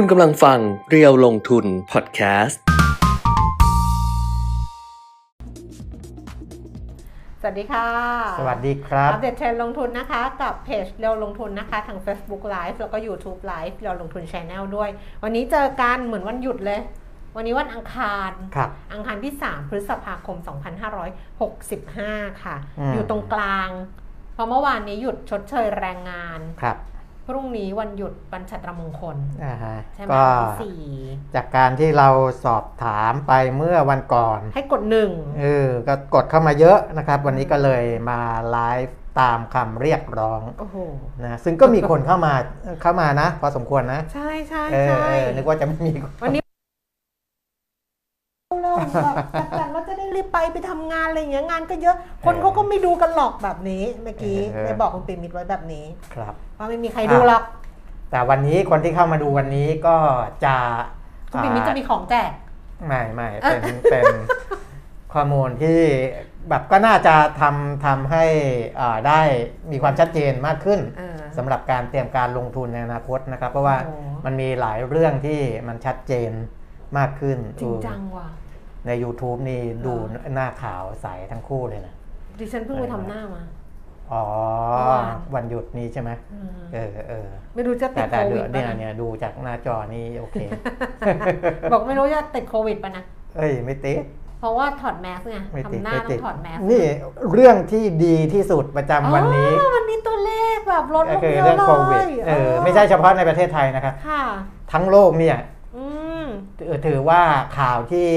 คุณกำลังฟังเรียวลงทุนพอดแคสต์ สวัสดีค่ะสวัสดีครับ อัปเดตเทรนด์ลงทุนนะคะ กับเพจเรียวลงทุนนะคะทาง Facebook Live แล้วก็ YouTube Live เรียวลงทุน Channel ด้วย วันนี้เจอกันเหมือนวันหยุดเลย วันนี้วันอังคารครับ อังคารที่ 3 พฤษภาคม 2565 ค่ะ อืม อยู่ตรงกลาง เพราะเมื่อวานนี้หยุดชดเชยแรงงาน ครับ พรุ่งนี้วันหยุดวันชัตรมงคลอ่าฮะใช่ไหมก็วันที่สี่จากการที่เราสอบถามไปเมื่อวันก่อน ให้กดหนึ่งเออก็กดเข้ามาเยอะนะครับ วันนี้ก็เลยมาไลฟ์ตามคำเรียกร้องโอ้โหนะซึ่งก็มีคนเข้ามาเข้ามานะ พอสมควรนะ ใช่ใช่เออใช่เออนึกว่าจะไม่มีวันนี้ เราแบบจัดเราจะได้รีบไปไปทำงานอะไรอย่างเงี้ยงานก็เยอะ คนเขาก็ไม่ดูกันหรอกแบบนี้เมื่อกี้ได้บอกคุณปิ่มมิตรไว้แบบนี้ครับ ว่าไม่มีใครดูหรอกแต่วันนี้คนที่เข้ามาดูวันนี้ก็จะคุณปิ่มมิตรจะมีของแจก ไม่ไม่เป็นเป็นข้อมูลที่แบบก็น่าจะทำทำให้อ่าได้มีความชัดเจนมากขึ้นเออสำหรับการเตรียมการลงทุนในอนาคตนะครับ เพราะว่าโอ้ มันมีหลายเรื่องที่มันชัดเจน มากขึ้นจริงจังว่ะ ใน YouTube นี่ดูหน้าขาวใสทั้งคู่เลยนะดิฉันเพิ่งไปทำหน้ามา อ๋อเมื่อวานวันหยุดนี้ใช่ไหมอืมเออเออไม่รู้จะติแต่ดแต่โคเดี๋วิยดวเนี่ยปะเนี่ยดูจากหน้าจอนี่โอเค บอกไม่รู้จะติดโควิดปะนะ เอ้ย ไม่ติดเพราะว่าถอดแมสไงไม่ติดทำหน้าไม่ต้อติดงถอดแมสนี่เรื่องที่ดีที่สุดประจำวันนี้อ๋อวันนี้ตัวเลขแบบลดลก็งคือเยอะเรื่องเลโควิดยเออไม่ใช่เฉพาะในประเทศไทยนะครับค่ะทั้งโลกเนี่ยอืม ถือถือว่าข่าวที่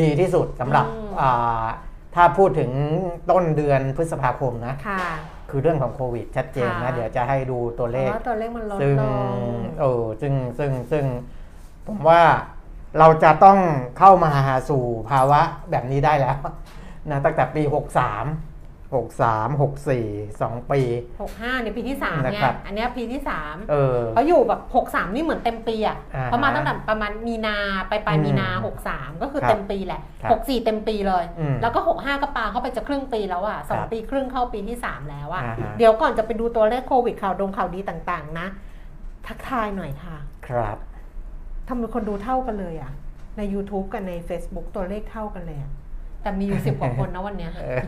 ดีที่สุดสำหรับอืมอ่าถ้าพูดถึงต้นเดือนพฤษภาคมนะค่ะคือเรื่องของโควิดชัดเจนนะค่ะเดี๋ยวจะให้ดูตัวเลขพราะว่าตัวเลขมันลดซึ่งลงเออซึ่งซึ่งซึ่งผมว่าเราจะต้องเข้ามาหาสู่ภาวะแบบนี้ได้แล้วนะตั้งแต่ปี 63 63 64 2 ปี 65ในปีที่3นะเนี่ยครับอันเนี้ยปีที่เออ3เขาอยู่แบบ 63 นี่เหมือนเต็มปีอะอ่าฮะเพราะมาตั้งแต่ประมาณมีนาไปปลายอืมมีนา63 ก็คือครับเต็มปีแหละ ครับ64 เต็มปีเลย อืมแล้วก็ 65 ก็ปาเข้าไปจะครึ่งปีแล้วอะสองครับปีครึ่งเข้าปีที่ 3 แล้วอะอ่าฮะ เดี๋ยวก่อนจะไปดูตัวเลขโควิดข่าวดงข่าวดีต่างๆ นะ ทักทายหน่อยค่ะ ครับ ทำไมคนดูเท่ากันเลยอะใน YouTube กับใน Facebook ตัวเลขเท่ากันเลยอะ แต่มีอยู่สิบกว่าคนนะวันเนี้ยเออ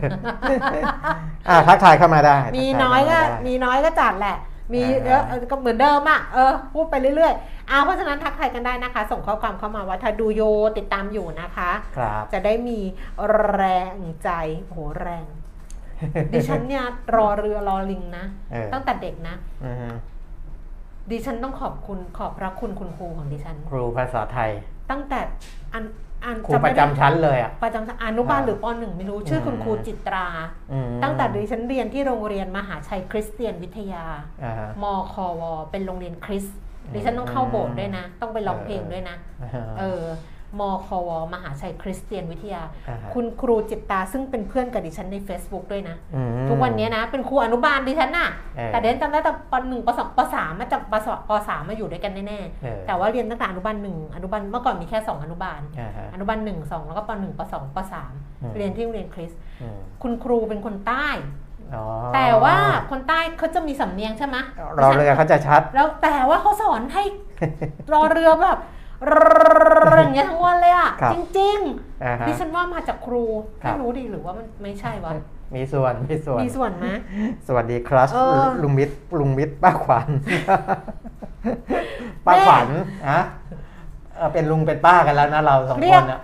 อ่าทักทายเข้ามาได้ มีทัทาน้อยก็เข้าาได้มีน้อยก็จัดแหละ มีอ่าเยอะเออก็เหมือนเดิมอะเออพูดไปเรื่อยๆเอาเพราะฉะนั้นทักทายกันได้นะคะ ส่งข้อความเข้ามาว่าถ้าดูโยติดตามอยู่นะคะครับจะได้มีแรงใจโอ้โหแรงดิฉันเนี่ยรอเรือรอลิงนะเออตั้งแต่เด็กนะอือฮึดิฉันต้องขอบคุณขอบพระคุณคุณครูของดิฉัน ครูภาษาไทย ตั้งแต่อัน อันครูจำปไม่ระได้จำชั้นเลยอะประจำอนุบาลอ่าหรือปหนึ่งไม่รู้ชื่อคุณอืมครูจิตราอืมตั้งแต่ดิฉันเรียนที่โรงเรียนมหาชัยคริสเตียนวิทยาอ่าฮะมควเป็นโรงเรียนคริสต์ดิฉันต้องเข้าโบสถ์ด้วยนะ ต้องไปร้องเพลงด้วยนะอ่าฮะเออ มควมหาชัยคริสเตียนวิทยา อ่าฮะ คุณครูจิตตาซึ่งเป็นเพื่อนกับดิฉันใน Facebook ด้วยนะ อืม ทุกวันนี้นะ เป็นครูอนุบาลดิฉันน่ะ เออแต่เดนจำได้แต่ปหนึ่งปสองปสามมาจากปสปสามมาอยู่ด้วยกันแน่เออ ๆแต่ว่าเรียนตั้งแต่อนุบาลหนึ่งอนุบาลเมื่อก่อนมีแค่สองอนุบาล อ่าฮะ อนุบาลหนึ่งสองแล้วก็ปหนึ่งปสองปสามอืม เรียนที่โรงเรียนคริสต์อืมคุณครูเป็นคนใต้ อ๋อแต่ว่าคนใต้เขาจะมีสำเนียงใช่ไหมรอเรือเขาจะชัด แล้วแต่ว่าเขาสอนให้ รอเรือแบบ อย่างเงี้ยทั้งวันเลยอะครับจริงอ่าฮะๆดิฉันว่ามาจากครูครัไม่บรู้ดีหรือว่ามันไม่ใช่วะมีส่วนมีส่วนมีส่วนไหมสวัสดีครับเออลุงมิตรลุงมิตรป้าขวัญป้าขวัญฮะเออเป็นลุงเป็นป้ากันแล้วนะเราสองเรีคยกนอะ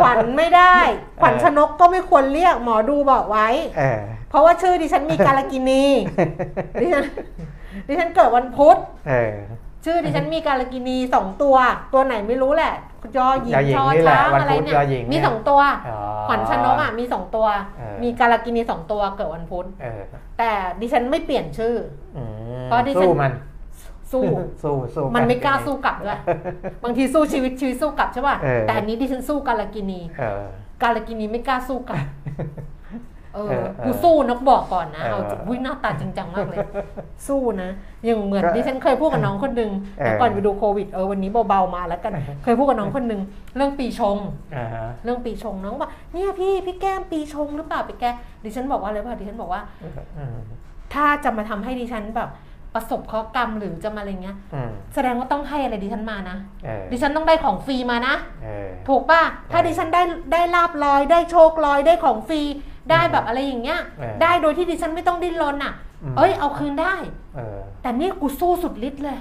ขวัญไม่ได้ขวัญชนกก็ไม่ควรเรียกหมอดูบอกไว้เออเพราะว่าชื่อดิฉันมีการกินีดิฉันดิฉันเกิดวันพุธเออ ชื่อดิฉันมีการกินีสองตัว ตัวไหนไม่รู้แหละยอหญิงยอหญิงชอนี่แหละช้างวันอะไรพุธเนี่ยยอหญิงมีเนี่ยสองตัวอ๋อขวัญชนกอะมีสองตัวเออมีการกินีสองตัวเกิดวันพุธเออแต่ดิฉันไม่เปลี่ยนชื่ออืมเพราะดิฉันสู้มันสู้สู้สู้มันไม่กล้าสู้กลับด้วยบางทีสู้ชีวิตชีวิตสู้กลับใช่ป่ะเออแต่อันนี้ดิฉันสู้การกินีเออการกินีไม่กล้าสู้กลับเอเอออ กูสู้นกบอกก่อนนะเออเอาจริงอุ้ยหน้าตาจริงจังมากเลย สู้นะยังเหมือนก็ดิฉันเคยพูดกับน้องคนหนึ่งเออแต่ก่อนไปดูโควิดเออวันนี้เบาๆมาแล้วกัน เคยพูดกับน้องคนหนึ่งเรื่องปีชงอ่าฮะเรื่องปีชงน้องบอกเนี่ยพี่พี่แก้มปีชงหรือเปล่าไปแก้ดิฉันบอกว่าอะไรป่ะดิฉันบอกว่าอืมถ้าจะมาทำให้ดิฉันแบบประสบเคราะห์กรรมหรือจะมาอะไรเงี้ยอืมแสดงว่าต้องให้อะไรดิฉันมานะเออดิฉันต้องได้ของฟรีมานะเออถูกป่ะถ้าเออดิฉันได้ได้ลาบลอยได้โชคลอยได้ของฟรี ได้แบบอะไรอย่างเงี้ยเออได้โดยที่ดิฉันไม่ต้องดิ้นรนอะอืมเอ้ยเอาคืนได้เออแต่นี่กูสู้สุดฤทธิ์เลย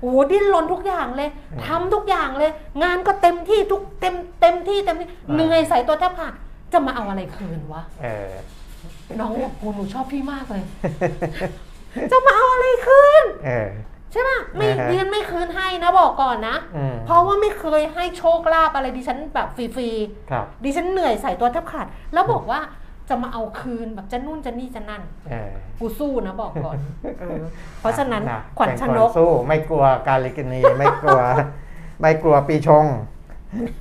โอ้โหดิ้นรนทุกอย่างเลยอืมทำทุกอย่างเลย งานก็เต็มที่ทุกเต็มเต็มที่เต็มที่อ่าเหนื่อยใส่ตัวแทบขาดจะมาเอาอะไรคืนวะเออน้องบอกกูหนูชอบพี่มากเลย จะมาเอาอะไรคืนเออใช่ป่ะไม่อ่าฮะดิฉันไม่คืนให้นะบอกก่อนนะอืมเพราะว่าไม่เคยให้โชคลาภอะไรดิฉันแบบฟรีครับๆดิฉันเหนื่อยใส่ตัวแทบขาดแล้วบอกว่า จะมาเอาคืนแบบจะนู่นจะนี่จะนั่นเออกูสู้นะบอกก่อนเออเพราะฉะนั้นะขวัญชนกเป็สู้ไม่กลัวกาลิกนีไม่กลัว ไม่กลัวปีชง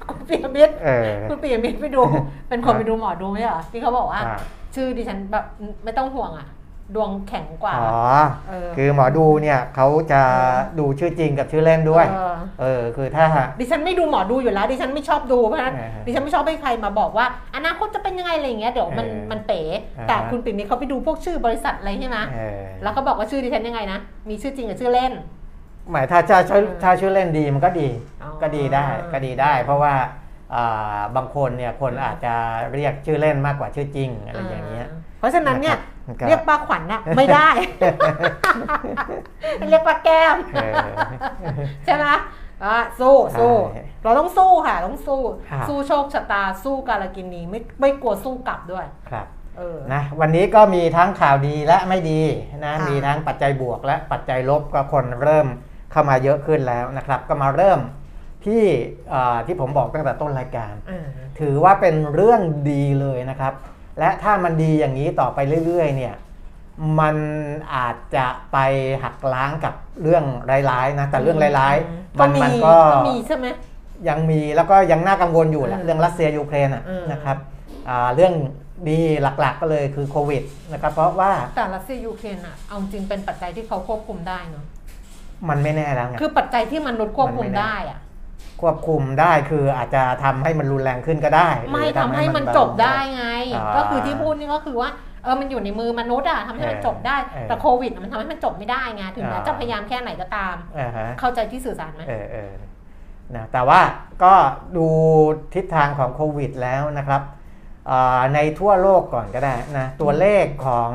คุณปียมิตรเออคุณปียมิตรไปดู เป็นคนไปดูหมอดูไหมเหรอที่เขาบอกว่าอ่า ชื่อดิฉันแบบไม่ต้องห่วงอะ ดวงแข็งกว่าอ๋อเออคือหมอดูเนี่ยเขาจะดูชื่อจริงกับชื่อเล่นด้วย เออ เออ คือถ้า ดิฉันไม่ดูหมอดูอยู่แล้ว ดิฉันไม่ชอบดูเพราะฉะนั้นอ่าฮะดิฉันไม่ชอบให้ใครมาบอกว่า อนาคตจะเป็นยังไงอะไรอย่างเงี้ยเดี๋ยวมันเออมันเป๋อ่าฮะแต่คุณปิ่นนี่เขาไปดูพวกชื่อบริษัทอะไรใช่ไหมเออแล้วก็บอกว่าชื่อดิฉันยังไงนะ มีชื่อจริงกับชื่อเล่น หมายถ้าถ้าชื่อเออถ้าชื่อเล่นดีมันก็ดีอ๋อก็ดีได้ก็ดีได้ เพราะว่าอ่าบางคนเนี่ยคนอาจจะเรียกชื่อเล่นมากกว่าชื่อจริงอะไรอย่างเงี้ย เพราะฉะนั้นเนี่ยนะครับเรียกป้าขวัญน่ะไม่ได้ เรียกป้าแก้มเออใช่ไหมอะสู้สู้ใช่เราต้องสู้ค่ะต้องสู้ครับสู้โชคชะตาสู้กาลกินีไม่ไม่กลัวสู้กลับด้วยครับเออนะวันนี้ก็มีทั้งข่าวดีและไม่ดีนะค่ะมีทั้งปัจจัยบวกและปัจจัยลบก็คนเริ่มเข้ามาเยอะขึ้นแล้วนะครับ ก็มาเริ่มที่อ่าที่ผมบอกตั้งแต่ต้นรายการอ่าถือว่าเป็นเรื่องดีเลยนะครับ และถ้ามันดีอย่างนี้ต่อไปเรื่อยๆ เนี่ยมันอาจจะไปหักล้างกับเรื่องร้ายๆนะแต่เรื่องร้ายๆก็มันมีมันก็ก็มีใช่ไหมยังมีแล้วก็ยังน่ากังวลอยู่แหละอืมเรื่องรัสเซียยูเครนอะอืมนะครับอ่าเรื่องดีหลักๆก็เลยคือโควิดนะครับเพราะว่าแต่รัสเซียยูเครนอะเอาจริงเป็นปัจจัยที่เขาควบคุมได้เนาะมันไม่แน่แล้วไงคือปัจจัยที่มนุษย์ควบคุมันมไม่แน่ได้อะ ควบคุมได้คืออาจจะทำให้มันรุนแรงขึ้นก็ได้ ไม่รือทำให้มันเบาจบได้ไงอ่าก็คือที่พูดนี่ก็คือว่าเออมันอยู่ในมือมนุษย์อะทำให้มันเออจบได้เออแต่โควิดอะมันทำให้มันจบไม่ได้ไงถึงแม้อ่าจะพยายามแค่ไหนก็ตามอ่าฮะเข้าใจที่สื่อสารไหมเออเออนะแต่ว่าก็ดูทิศทางของโควิดแล้วนะครับอ่าในทั่วโลกก่อนก็ได้นะตัวเลขของ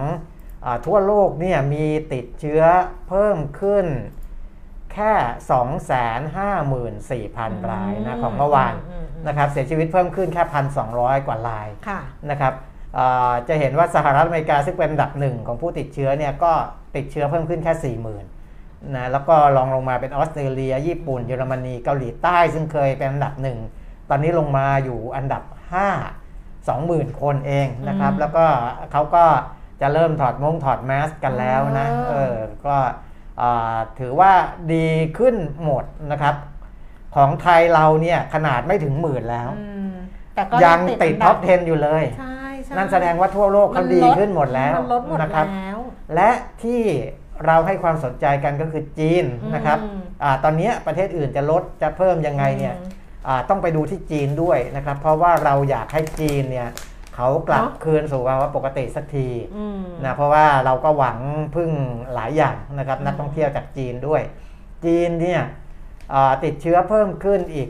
อาทั่วโลกเนี่ยมีติดเชื้อเพิ่มขึ้น แค่ 254,000 รายนะของเมื่อวานอืมอืมนะครับเสียชีวิตเพิ่มขึ้นแค่ 1,200 กว่ารายค่ะนะครับอ่าจะเห็นว่าสหรัฐอเมริกาซึ่งเป็นอันดับหนึ่งของผู้ติดเชื้อเนี่ยก็ติดเชื้อเพิ่มขึ้นแค่ 40,000นะแล้วก็ลองลงมาเป็นออสเตรเลีย ญี่ปุ่น เยอรมนีเกาหลีใต้ซึ่งเคยเป็นอันดับหนึ่งตอนนี้ลงมาอยู่อันดับ 5 20,000 คนเองนะครับอืมแล้วก็เขาก็จะเริ่มถอดมงถอดแมสกันแล้วนะอ๋อเออก็อ่า ถือว่าดีขึ้นหมดนะครับ ของไทยเราเนี่ยขนาดไม่ถึงหมื่นแล้วอืมแต่ก็ยังติดนท็อปดับ10 อยู่เลยใช่ใช่นั่นแสดงว่าทั่วโลกเขาดีขึ้นหมดแล้วมันลดหมดนะครับแล้วและที่เราให้ความสนใจกันก็คือจีนนะครับอืมอาตอนนี้ประเทศอื่นจะลดจะเพิ่มยังไงเนี่ยอืมอ่าต้องไปดูที่จีนด้วยนะครับ เพราะว่าเราอยากให้จีนเนี่ย เขากลับเนอะคืนสู่ภาวะปกติสักทีอืมนะเพราะว่าเราก็หวังพึ่งหลายอย่างนะครับอืมนักท่องเที่ยวจากจีนด้วย จีนเนี่ยอ่าติดเชื้อเพิ่มขึ้นอีก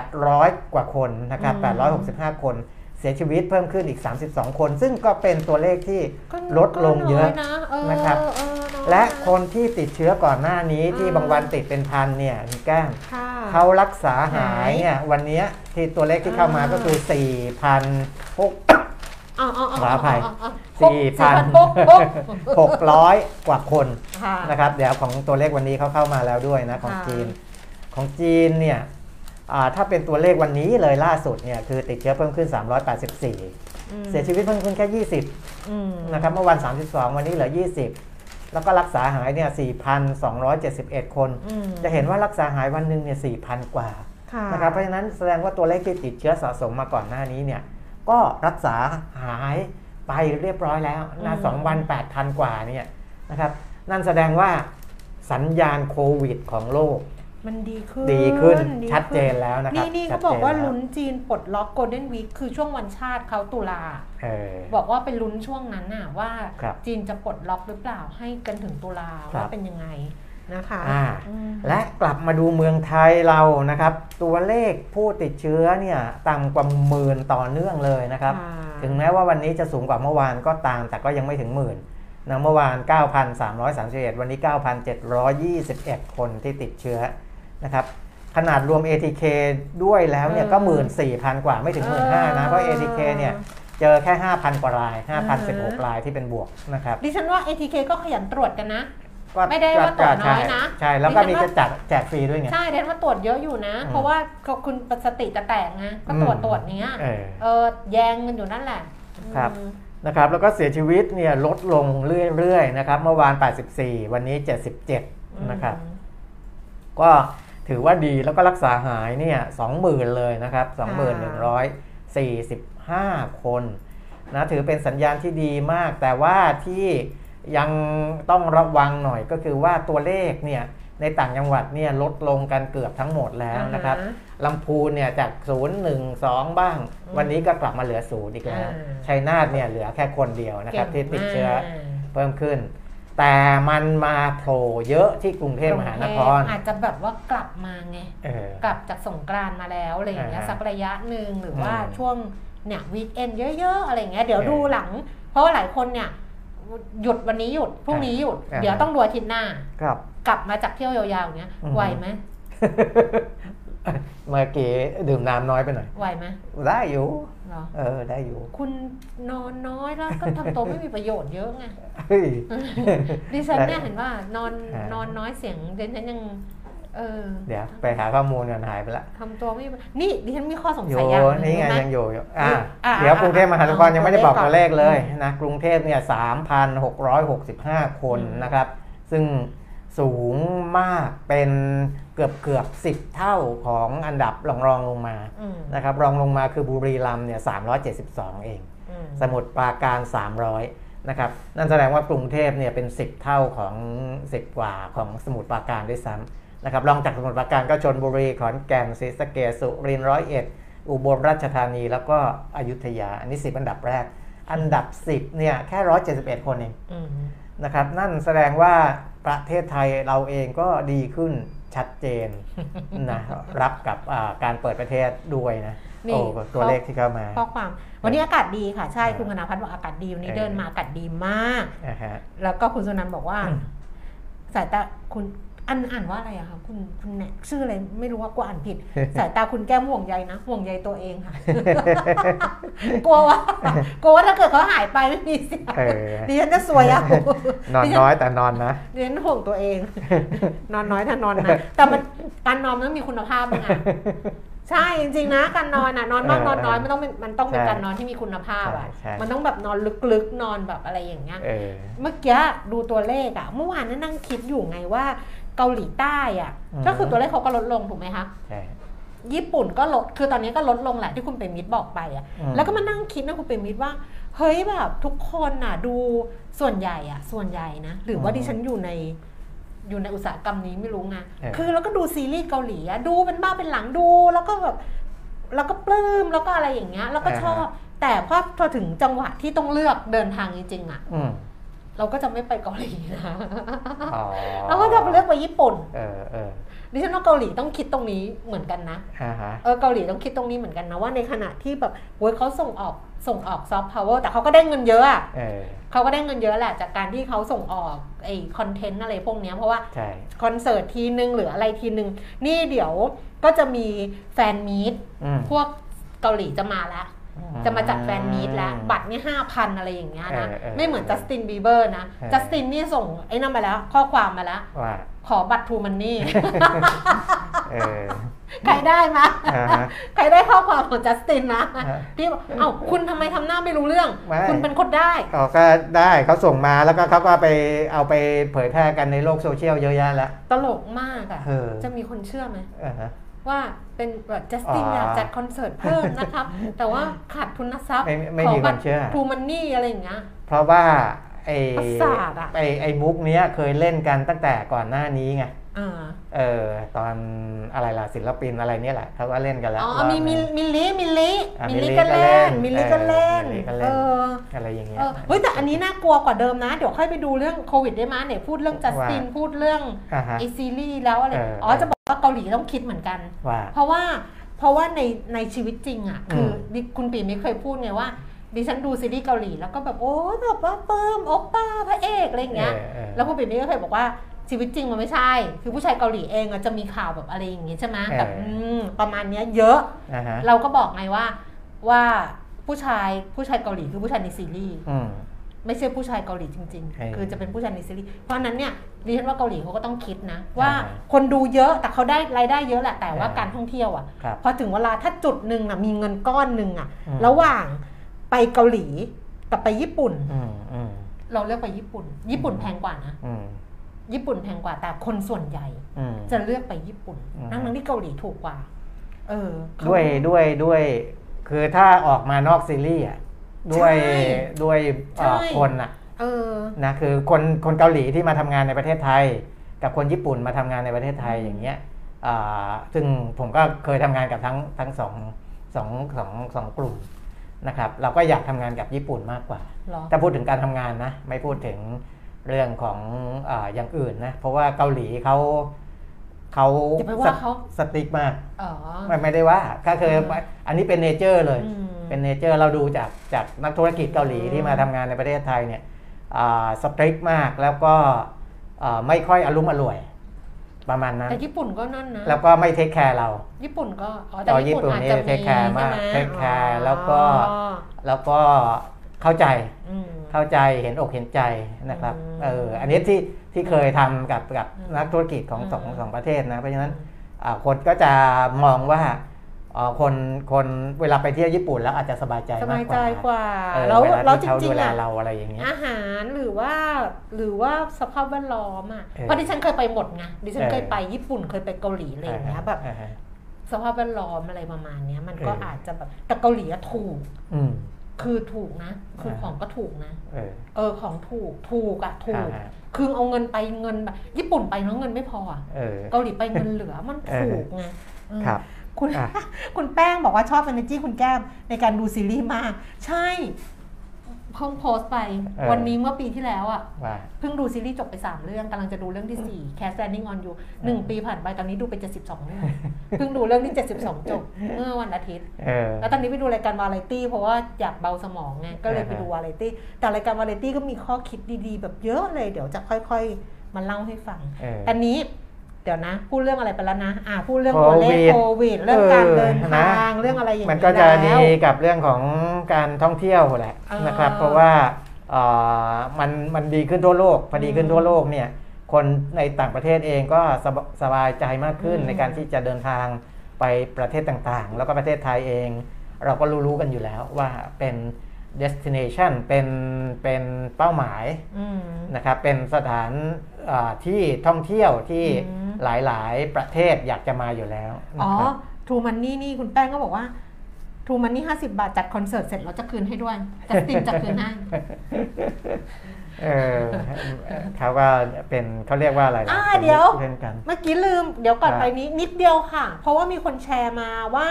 800 กว่าคนนะครับ865 คน เสียชีวิตเพิ่มขึ้นอีก 32 คน ซึ่งก็เป็นตัวเลขที่ก็ลดลงเยอะก็น้นเออนะครับเออน้อยและนคนที่ติดเชื้อก่อนหน้านี้ที่อ่าบางวันติดเป็นพันเนี่ยคุณแก้มค่ะเขารักษาหายหายเนี่ยวันเนี้ยที่ตัวเลขที่เข้ามาอ่าก็คือ4,600อ๋ออ๋ออ๋อขออภัยอ๋ออ๋อสี่พันหกหกหก600 กว่าคนค่ะนะครับ เดี๋ยวของตัวเลขวันนี้เขาเข้ามาแล้วด้วยนะของค่ะจีน ของจีนเนี่ยอ่า ถ้าเป็นตัวเลขวันนี้เลยล่าสุดเนี่ยคือติดเชื้อเพิ่มขึ้น 384อืมเสียชีวิตเพิ่มขึ้นแค่ 20อืมนะครับเมื่อวัน 32 วันนี้เหลือ 20 แล้วก็รักษาหายเนี่ย 4,271 คนอืมจะเห็นว่ารักษาหายวันหนึ่งเนี่ย 4,000 กว่าค่ะนะครับเพราะฉะนั้นแสดงว่าตัวเลขที่ติดเชื้อสะสมมาก่อนหน้านี้เนี่ยก็รักษาหายไปเรียบร้อยแล้วนะสองวัน8,000กว่าเนี่ยนะครับนั่นแสดงว่าสัญญาณโควิดของโลก มันดีขึ้นดีขึ้นดีชัดเจนแล้วนะครับ นี่นี่ชัเขาดบอกว่าเจนแลุ้นจีนปลดล็อกโกลเด้นวีคคือช่วงวันชาติเขาตุลาเออบอกว่าเป็นลุ้นช่วงนั้นน่ะว่าครับจีนจะปลดล็อกหรือเปล่าให้กันถึงตุลาครับว่าเป็นยังไงนะคะอ่าอืมและกลับมาดูเมืองไทยเรานะครับ ตัวเลขผู้ติดเชื้อเนี่ยต่ำกว่าหมื่นต่อเนื่องเลยนะครับค่ะถึงแม้ว่าวันนี้จะสูงกว่าเมื่อวานก็ตาม แต่ก็ยังไม่ถึงหมื่นนะเมื่อวาน 9,331 วันนี้ 9,721 คนที่ติดเชื้อ นะครับขนาดรวม ATK ด้วยแล้วเนี่ยก็14,000กว่าไม่ถึง15,000นะ เพราะ ATK เนี่ยเจอแค่ 5,000 กว่าราย 5,016 รายที่เป็นบวกนะครับดิฉันว่า ATK ก็ขยันตรวจกันนะก็ไม่ได้ว่าตรวจน้อยนะ ใช่ใช่แล้วก็มีดิฉันว่าจะจัดแจกฟรีด้วยไง ใช่เดนว่าตรวจเยอะอยู่นะอืมเพราะว่าเขาคุณสติจะแตกไงก็ตรวจอืมตรวจเนี้ยเออเออแยงกันอยู่นั่นแหละครับอืมนะครับแล้วก็เสียชีวิตเนี่ยลดลงเรื่อยๆนะครับ เมื่อวาน 84 วันนี้ 77 นะครับ ก็ ถือว่าดีแล้วก็รักษาหายเนี่ย20,000เลยนะครับ2145คนนะถือเป็นสัญญาณที่ดีมาก แต่ว่าที่ยังต้องระวังหน่อยก็คือว่าตัวเลขเนี่ยในต่างจังหวัดเนี่ยลดลงกันเกือบทั้งหมดแล้วนะครับอ่าฮะลำพูนเนี่ยจาก 0 1 2 บ้างอืมวันนี้ก็กลับมาเหลือศูนย์อีกแล้วอ่าชัยนาทเนี่ยเหลือแค่คนเดียวนะครับที่ติดเชื้อก่งมากเพิ่มขึ้น แต่มันมาโผล่เยอะที่กรุงเทพมหานคร อาจจะแบบว่ากลับมาไงเออกลับจากสงกรานต์มาแล้วอะไรอย่างเงี้ยอ่าฮะสักระยะหนึ่งหรือว่าอืมช่วงเนี่ยวีคเอนเยอะๆอะไรอย่างเงี้ยเดี๋ยวเออดูหลัง เพราะว่าหลายคนเนี่ยหยุดวันนี้หยุดพรุ่งนี้หยุดอ่าเดี๋ยวต้องดูอาทิตย์หน้าครับกลับมาจากเที่ยวยาวๆอย่างเงี้ยอืมไหวไหมเมื่อกี้ดื่มน้ำน้อยไปหน่อยไหวไหมได้อยู่ เหรอเออได้อยู่ คุณนอนน้อยแล้วก็ทำตัวไม่มีประโยชน์เยอะไงเฮ้ยดิฉันเนี่ยเห็นว่านอนอ่านนอนน้อยเสียงดิฉันยังเออเดี๋ยวไปหาข้อมูลกันหายไปละทำตัวไม่นี่ดิฉันมีข้อสงโยสัยอย่างหนึงนี่ไงรู้ไหมยังอยู่อยู่อ่าอะเดี๋ยวกรุงเทพมหานครเอายังไม่ได้บอกตัตัววเลเลขขก่อนเลยนะกรุงเทพเนี่ย3,665คนนะครับ ซึ่ง สูงมากเป็นเกือบเกือบสิบเท่าของอันดับรองรองลงมาอืมนะครับรองลงมาคือบุรีรัมย์เนี่ย372เองอืมสมุทรปราการ 300นะครับนั่นแสดงว่ากรุงเทพเนี่ยเป็น 10 เท่าของ 10 กว่าของสมุทรปราการด้วยซ้ำนะครับรองจากสมุทรปราการก็ชนบุรีขอนแก่นศรีสะเกษสุรินทร์ร้อยเอ็ดอุบลราชธานีแล้วก็อยุธยา อันนี้ 10 อันดับแรก อันดับ 10เนี่ยแค่ 171 คนเองอืมนะครับนั่นแสดงว่า ประเทศไทยเราเองก็ดีขึ้นชัดเจนนะรับกับอ่าการเปิดประเทศด้วยนะนี่โอ้ตัวเลขที่เข้ามาข้อความวันนี้อากาศดีค่ะใช่เออคุณคณพัฒน์บอกอากาศดีวันนี้เออเดินมาอากาศดีมากนะฮะแล้วก็คุณสุนันท์บอกว่าอืมสายตาคุณ อันอ่านว่าอะไรอะคะคุณคุณแหนชื่ออะไรไม่รู้ว่ากลัวอ่านผิด สายตาคุณแก้มห่วงใยนะ ห่วงใยตัวเองค่ะ กลัวว่ากลัวว่าถ้าเกิดเขาหายไปไม่มีเสียงเออดิฉันจะสวยเอานอนน้อยแต่นอนนะดิฉันห่วงตัวเอง นอนน้อยถ้านอนนะแต่มันการนอนมันต้องมีคุณภาพนะใช่จริงๆนะการนอนอะนอนมากเออนอนน้อยมันต้องเป็นมันต้องเป็นใช่การนอนที่มีคุณภาพอะใช่ใช่มันต้องแบบนอนลึกๆนอนแบบอะไรอย่างเงี้ยเออเมื่อกี้ดูตัวเลขอะเมื่อวานนั่นนั่งคิดอยู่ไงว่า เกาหลีใต้อะอืมก็คือตัวเลขเขาก็ลดลงถูกไหมคะใช่ญี่ปุ่นก็ลด คือตอนนี้ก็ลดลงแหละที่คุณเปรมิตรบอกไปอะอืมแล้วก็มานั่งคิดนะคุณเปรมิตรว่า เฮ้ยแบบทุกคนน่ะดูส่วนใหญ่อะส่วนใหญ่นะ หรือว่าดิฉันอยู่ในอยู่ในอุตสาหกรรมนี้ไม่รู้ไงเออคือแล้วก็ดูซีรีส์เกาหลีอะดูเป็นบ้าเป็นหลังดู แล้วก็แบบแล้วก็ปลื้มแล้วก็อะไรอย่างเงี้ย แล้วก็ชอบ แต่พอพอถึงจังหวะที่ต้องเลือกเดินทางจริงๆอะอืม เราก็จะไม่ไปเกาหลีนะอ๋อเราก็จะเลือกไปญี่ปุ่นเออเออดิฉันว่าเกาหลีต้องคิดตรงนี้เหมือนกันนะอ่าฮะเออเกาหลีต้องคิดตรงนี้เหมือนกันนะว่าในขณะที่แบบเว้ยเขาส่งออกส่งออก soft power แต่เขาก็ได้เงินเยอะอะเออเขาก็ได้เงินเยอะแหละจากการที่เขาส่งออกไอ content อะไรพวกเนี้ยเพราะว่าใช่คอนเสิร์ตทีนึงหรืออะไรทีนึง นี่เดี๋ยวก็จะมี fan meet อืมพวกเกาหลีจะมาแล้ว จะมาจัด fan meet แล้ว บัตรนี่ห้าพันอะไรอย่างเงี้ยนะเออเออไม่เหมือน Justin Bieber นะเออ Justin นี่ส่งไอ้นั่นมาแล้ว ข้อความมาแล้วว่าขอบัตรทูมันนี่เออใครได้มะอ่าฮะใครได้ข้อความของจัสตินนะอ่าพี่บอกเอ้าคุณทำไมทำหน้าไม่รู้เรื่องไม่คุณเป็นคนได้เขาก็ได้เขาส่งมาแล้วก็เขาก็ไปเอาไปเผยแพร่กันในโลกโซเชียลเยอะแยะแล้ว ตลกมากอะเออจะมีคนเชื่อไหมอ่าฮะ ว่าเป็นแบบจัสตินอ๋อออยากจัดคอนเสิร์ตเพิ่มนะครับ แต่ว่าขาดทุนทรัพย์ไม่ไม่ขอมีบัคตนรเชื่อทูมันนี่อะไรอย่างเงี้ยเพราะว่าไอ้ประสาทอะไอ้ไอ้มุกเนี้ยเคยเล่นกันตั้งแต่ก่อนหน้านี้ไงอ่า เออตอนอะไรล่ะศิลปินอะไรเนี่ยแหละเขาก็เล่นกันแล้วอ๋อว่ามีมิลมิลลิมิลลิอะมิลมิลลิลิก็เล่นก็เล่นมิลลิก็เล่นเออมิลลิก็เล่นเอออะไรอย่างเงี้ยเออเฮ้ยแต่อันนี้น่ากลัวกว่าเดิมนะ เดี๋ยวค่อยไปดูเรื่องโควิดได้ไหมยเนี่ยพูดเรื่องจัสตินว่าพูดเรื่องอ่าฮะไอซีรีส์แล้วอะไรเอออ๋อจะบอกว่าเกาหลีต้องคิดเหมือนกันว่าเพราะว่าเพราะว่าในในชีวิตจริงอะคือมดิคุณปีไม่เคยพูดไงว่าดิฉันดูซีรีส์เกาหลีแล้วก็แบบโอ้แบบว่าเปิ่มโอปป้าพระเอกอะไรอย่างเงี้ยเออเออแล้วคุณปีไม่ก็เคยบอกว่า ชีวิตจริงมันไม่ใช่ คือผู้ชายเกาหลีเองอะจะมีข่าวแบบอะไรอย่างงี้ใช่ไหมเออแบบอืมประมาณเนี้ยเยอะอ่าฮะเราก็บอกไงว่าว่าผู้ชายผู้ชายเกาหลีคือผู้ชายในซีรีส์อืมไม่ใช่ผู้ชายเกาหลีจริงเออๆคือจะเป็นผู้ชายในซีรีส์เพราะฉะนั้นเนี่ยดิฉันว่าเกาหลีเขาก็ต้องคิดนะ ว่าอ่าคนดูเยอะแต่เขาได้รายได้เยอะแหละแต่ว่าอ่าการท่องเที่ยวอะครับพอถึงเวลาถ้าจุดหนึ่งอะมีเงินก้อนหนึ่งอะอืมระหว่างไปเกาหลีกับไปญี่ปุ่นอืมอืมเราเลือกไปญี่ปุ่น ญี่ปุ่นแพงกว่านะอืม ญี่ปุ่นแพงกว่าแต่คนส่วนใหญ่อืมจะเลือกไปญี่ปุ่นอืมทั้งๆที่เกาหลีถูกกว่า เออเขาด้วยด้วยด้วย คือถ้าออกมานอกซีรีส์อะด้วยใช่ด้วยเอ่อใช่คนอะเออนะคือคนคนเกาหลีที่มาทำงานในประเทศไทย กับคนญี่ปุ่นมาทำงานในประเทศไทยอย่างเงี้ยอ่าซึ่งผมก็เคยทำงานกับทั้งทั้งสองสองสองสองกลุ่มนะครับ เราก็อยากทำงานกับญี่ปุ่นมากกว่าเหรอถ้าพูดถึงการทำงานนะ ไม่พูดถึง เรื่องของอาอย่างอื่นนะ เพราะว่าเกาหลีเขาเขาอย่าไปว่าเขาสติ๊กมากอ๋อไม่ไม่ได้ว่าก็คืออมอันนี้เป็นเนเจอร์เลยอืมเป็นเนเจอร์เราดูจากจากนักธุรกิจเกาหลีอืมที่มาทำงานในประเทศไทยเนี่ยสตริกมากแล้วก็อ่าไม่ค่อยอารมณ์อร่วย ประมาณนั้นแต่ญี่ปุ่นก็นั่นนะแล้วก็ไม่เทคแคร์เรา ญี่ปุ่นก็อ๋อแต่อ๋อญี่ปุ่นญี่ปุ่นอาจจะนี่มี take care มากใช่ไห take care อ๋อแล้วก็แล้วก็เข้าใจอืม เข้าใจเห็นอกเห็นใจนะครับอืมเอออันนี้ที่ที่เคยทำกับกับอืมนักธุรกิจของสองอืมสองประเทศนะเพราะฉะนั้นอ่าคนก็จะมองว่าอ่าคนคนเวลาไปเที่ยวญี่ปุ่นแล้วอาจจะสบายใจสมาบากยกใจว่ากว่าเออแล้วเวลาแล้วจที่เขาริดูงๆแลอะเราอะไรอย่างเงี้ยอาหารหรือว่าหรือว่าสภาพแวดล้อมอะเออเพราะดิฉันเคยไปหมดไงดิฉันเออเคยไปญี่ปุ่นเคยไปเกาหลีอะไรอย่างเงี้ยแบบอ่าฮะสภาพแวดล้อมอะไรประมาณเนี้ยมันก็เออออาจจะแบบแต่เกาหลีอะถูกอืม คือถูกนะ คือเออของก็ถูกนะ เออ เออของถูก ถูกอะถูกอ่าฮะคือเอาเงินไปเงินแบบญี่ปุ่นไปแล้วเงินไม่พออะเออเกาหลีไปเงินเหลือมันถูกไงเออครับคุณอะคุณแป้งบอกว่าชอบ energy คุณแก้มในการดูซีรีส์มาก ใช่ เพิ่งโพสต์ไป เออ วันนี้เมื่อปีที่แล้วอะ ว่า เพิ่งดูซีรีส์จบไป 3 เรื่องกำลังจะดูเรื่องที่ 4 Cast Standing on You หนึ่งปีผ่านไปตอนนี้ดูไป 72เรื่อง เพิ่งดูเรื่องที่ 72 จบ เมื่อวันอาทิตย์ เออ แล้วตอนนี้ไปดูรายการวาไรตี้เพราะว่าอยากเบาสมองไงก็เลยไปอ่าฮะดูวาไรตี้แต่รายการวาไรตี้ก็มีข้อคิดดีๆ แบบเยอะเลย เดี๋ยวจะค่อยๆมาเล่าให้ฟังเออตอนนี้ เดี๋ยวนะ พูดเรื่องอะไรไปแล้วนะอ่าพูดเรื่องตัวเลขโควิดโควิดเรื่องการเดินเออทางนะเรื่องอะไรอย่างมันนี้ก็จะแล้วดีกับเรื่องของการท่องเที่ยวแหละเออนะครับ เพราะว่าเอ่อมันมันดีขึ้นทั่วโลกพอดีขึ้นทั่วโลกเนี่ยคนในต่างประเทศเองก็สบสบายใจมากขึ้นอืมในการที่จะเดินทางไปประเทศต่างๆ แล้วก็ประเทศไทยเอง เราก็รู้ๆกันอยู่แล้วว่าเป็น destination เป็นเป็นเป้าหมายอืมนะครับเป็นสถานอ่าที่ท่องเที่ยวที่อืมหลายๆ ประเทศอยากจะมาอยู่แล้วนะอ๋อครับทูมันนี่นี่คุณแป้งก็บอกว่าทูมันนี่ห้าสิบาทจัดคอนเสิร์ตเสร็จเราจะคืนให้ด้วยจัดติมจะคืนให้เออเขาว่าเป็นเขาเรียกว่าอะไรนะอ่าเป็นเดี๋ยวเพื่อนกันเมื่อกี้ลืมเดี๋ยวก่อนครับไปนี้นิดเดียวค่ะ เพราะว่ามีคนแชร์มาว่า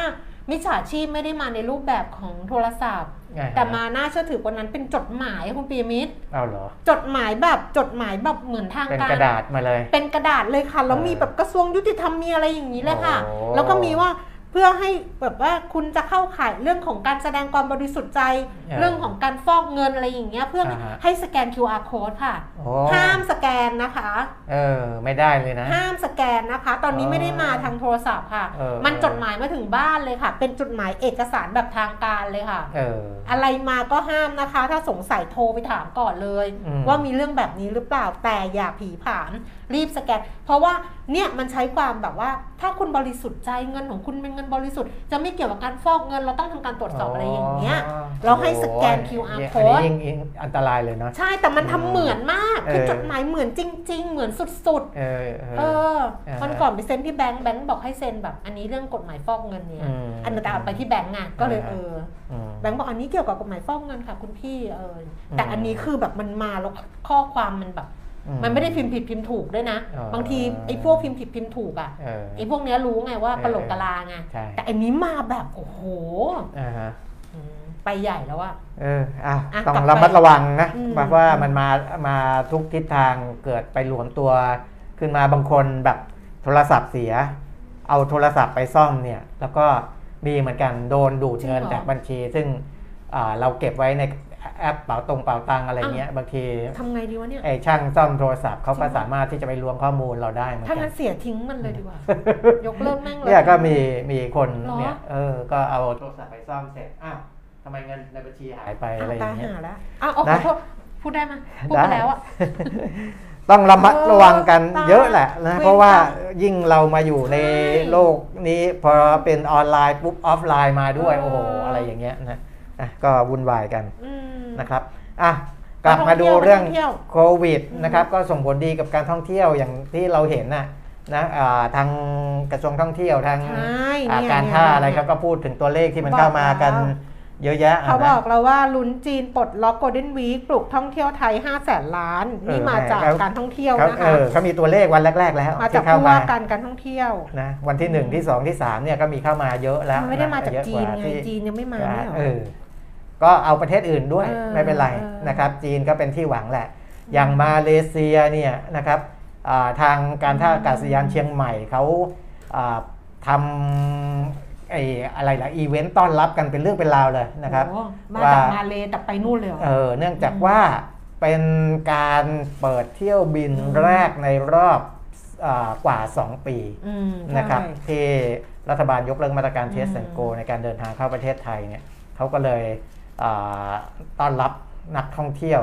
มิจฉาชีพไม่ได้มาในรูปแบบของโทรศัพท์อ่ฮะ แต่มาน่าเชื่อถือกว่านั้นเป็นจดหมายคุณปีมิตรเอาเหรอ จดหมายแบบจดหมายแบบเหมือนทางเป็นการกระดาษมาเลย เป็นกระดาษเลยค่ะ แล้วเออมีแบบกระทรวงยุติธรรมมีอะไรอย่างนี้เลยค่ะโอ้แล้วก็มีว่า เพื่อให้แบบว่าคุณจะเข้าข่ายเรื่องของการแสดงความบริสุทธิ์ใจ เรื่องของการฟอกเงินอะไรอย่างเงี้ยเพื่ออาฮะให้สแกน QR code ค่ะโอ้ห้ามสแกนนะคะ เออ ไม่ได้เลยนะ ห้ามสแกนนะคะ ตอนนี้อ๋อไม่ได้มาทางโทรศัพท์ค่ะเออมันจดหมายมาถึงบ้านเลยค่ะ เป็นจดหมายเอกสารแบบทางการเลยค่ะเอออะไรมาก็ห้ามนะคะ ถ้าสงสัยโทรไปถามก่อนเลยอืมว่ามีเรื่องแบบนี้หรือเปล่าแต่อย่าผีผาม รีบสแกน เพราะว่าเนี่ยมันใช้ความแบบว่า ถ้าคุณบริสุทธิ์ใจเงินของคุณเป็นเงินบริสุทธิ์จะไม่เกี่ยวกับการฟอกเงินเราต้องทำการตรวจสอบอะไรอย่างเงี้ยเราให้สแกนโอ้ย QR อันนี้ code ยิ่งยิ่งอันตรายเลยเนาะใช่แต่มันทำเหมือนมากคือเออจดหมายเหมือนจริง ๆ เหมือนสุดๆเออเอเอออเออวันก่อนไปเซ็นที่แบงค์แบงค์บอกให้เซ็นแบบ อันนี้เรื่องกฎหมายฟอกเงินเนี่ยอืมอันนั้นแต่เอาไปที่แบงค์ไงก็เลยอ่าฮะเอออืมแบงค์บอกอันนี้เกี่ยวกับกฎหมายฟอกเงินค่ะคุณพี่เอออมแต่อันนี้คือแบบมันมาแล้วข้อความมันแบบอื มมันไม่ได้พิมพ์ผิดพิมพ์ถูกด้วยนะอ๋อบางทีไอ้พวกพิมพ์ผิดพิมพ์ถูกอะเออไอ้พวกเนี้ยรู้ไงว่าเออกะโหลกกะลาไงใช่แต่อันนี้มาแบบโอ้โหอ่าฮะอืมไปใหญ่แล้วอะเอออะอะต้องกลับไประมัดระวังนะอืมเพราะว่ามันมามาทุกทิศทางเกิดไปหลวมตัวขึ้นมาบางคนแบบโทรศัพท์เสีย เอาโทรศัพท์ไปซ่อมเนี่ย แล้วก็มีเหมือนกันโดนดูดเงินจากบัญชี ซึ่งอ่าเราเก็บไว้ใน แอปเป๋าตรงเป๋าตังอะไรเงี้ยบางทีทำไงดีวะเนี่ยไอ้ช่างซ่อมโทรศัพท์เขาก็จริงเหรอสามารถที่จะไปล้วงข้อมูลเราได้เหมือนถ้ากังั้นนเสียทิ้งมันเลยดีกว่ายกเลิกแม่งเลยเนี่ยก็มีมีคนเหรอเนี่ยเออก็เอาโทรศัพท์ไปซ่อมเสร็จอ้าวทำไมเงินในบัญชีหายไปอ้าอะไรวอตาย่างเงี้ยหาแล้วอ้าวเอาขนะอโทษพูดได้ไหมพูดไปแล้วอะต้องระมัดระวังกันเออเยอะแหละนะเวรกรรมเพราะว่ายิ่งเรามาอยู่ในใช่โลกนี้พอเป็นออนไลน์ปุ๊บออฟไลน์มาด้วยเออโอ้โหอะไรอย่างเงี้ยนะ อะก็วุ่นวายกันอืมนะครับอะกลับมาดูเรื่องท่องเที่ยวโควิดนะครับก็ส่งผลดีกับการท่องเที่ยวอย่างที่เราเห็นนะนะอ่าทางกระทรวงท่องเที่ยวทางใช่อ่าเนี่ยการท่าเนี่ยอะไรเนี่ยเขาก็พูดถึงตัวเลขที่มันบอกเข้ามากันแล้วเยอะแยะเขานะบอกเราว่าลุ้นจีนปลดล็อก Golden Week ปลุกท่องเที่ยวไทย5แสนล้านเออนี่มาจากแล้วการท่องเที่ยวเขานะเอคะอเขามีตัวเลขวันแรก ๆ แล้ว มาจากที่เข้าผู้มาว่าการการท่องเที่ยวนะวันที่หนึ่งที่สองที่สามเนี่ยก็มีเข้ามาเยอะแล้วมันไม่ได้มาจากเยอะจีกนว่าไงที่จีนยังไม่มาไม่เหรอเออ ก็เอาประเทศอื่นด้วยเออไม่เป็นไรเออนะครับ จีนก็เป็นที่หวังแหละ อย่างมาเลเซียเนี่ยนะครับอ่าทางการท่าอากาศยานเชียงใหม่เขาอ่าทำไอ้อะไรล่ะอีเวนต์ต้อนรับกันเป็นเรื่องเป็นราวเลยนะครับโอ้มาว่าจากมาเลแต่ไปนู่นเลยเหรอเออเนื่องจากว่าเป็นการเปิดเที่ยวบินอืมแรกในรอบอากว่า 2 ปีอืมนะครับใช่ที่รัฐบาลยกเลิกมาตรการเทสอืมแอนโกในการเดินทางเข้าประเทศไทยเนี่ยเขาก็เลยอ่า ต้อนรับนักท่องเที่ยว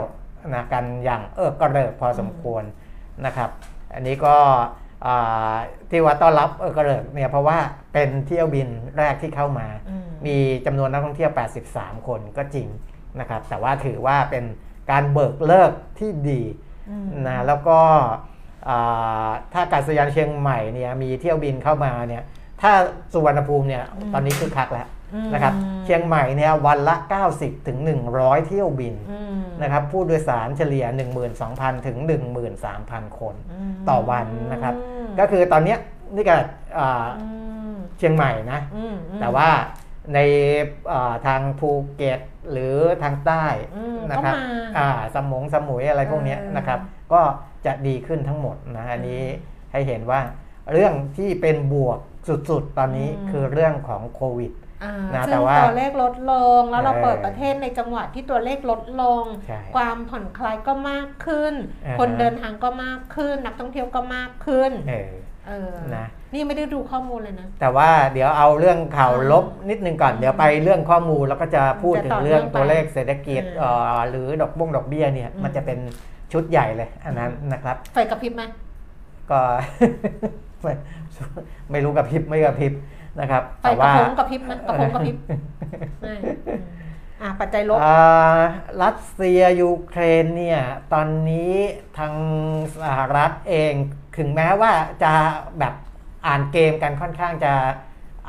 นะกันอย่างเออกระเริกพอสมควรนะครับ อันนี้ก็อ่าที่ว่าต้อนรับเออกระเริกเนี่ยเพราะว่าเป็นเที่ยวบินแรกที่เข้ามาอืมมีจำนวนนักท่องเที่ยว 83 คนก็จริงนะครับ แต่ว่าถือว่าเป็นการเบิกเลิกที่ดีอืมนะแล้วก็อ่าถ้าอากาศยานเชียงใหม่เนี่ยมีเที่ยวบินเข้ามาเนี่ยถ้าสุวรรณภูมิเนี่ยตอนนี้คือคักแล้วอืม นะครับเชียงใหม่เนี่ยวันละ 90 ถึง 100 เที่ยวบินอืมนะครับผู้โดยสารเฉลี่ย 12,000 ถึง 13,000 คนมต่อวันนะครับอืมก็คือตอนเนี้ยนี่ก็อ่าอืมเชียงใหม่นะอืมอืมแต่ว่าในเอ่อทางภูเก็ตหรือทางใต้อืมนะครับก็มาอ่าสมงสมุยอะไรพวกเนี้ยเออนะครับ ก็จะดีขึ้นทั้งหมดนะอันนี้ให้เห็นว่าเรื่องที่เป็นบวกสุดๆ ตอนนี้อืมคือเรื่องของโควิดอ่า นะซึ่แต่งว่าตัวเลขลดลง แล้วเราเออเปิดประเทศในจังหวัดที่ตัวเลขลดลงใช่ความผ่อนคลายก็มากขึ้นอ่าฮะคนเดินทางก็มากขึ้น นักท่องเที่ยวก็มากขึ้นเออเออนะนี่ไม่ได้ดูข้อมูลเลยนะ แต่ว่าเดี๋ยวเอาเรื่องข่าวอ่าลบนิดนึงก่อน เดี๋ยวไปเรื่องข้อมูลแล้วก็จะพูดจะถึต่งอเรื่องเนื่องไปตัวเลขเศรษฐกิจอืมเอ่อหรือดอกบ้งดอกเบี้ยเนี่ยอืมมันจะเป็นชุดใหญ่เลยอันนั้นนะครับไฟกระพริบไหมก็ไม่ไม่รู้กับพริบไม่กับพริบ นะครับไฟแต่กระว่าพงกระพริบไหมกระพงกระพริบไม่อืมอะปัจจัยลบอ่ารัสเซียยูเครนเนี่ยตอนนี้ทางสหรัฐเองถึงแม้ว่าจะแบบอ่านเกมกันค่อนข้างจะ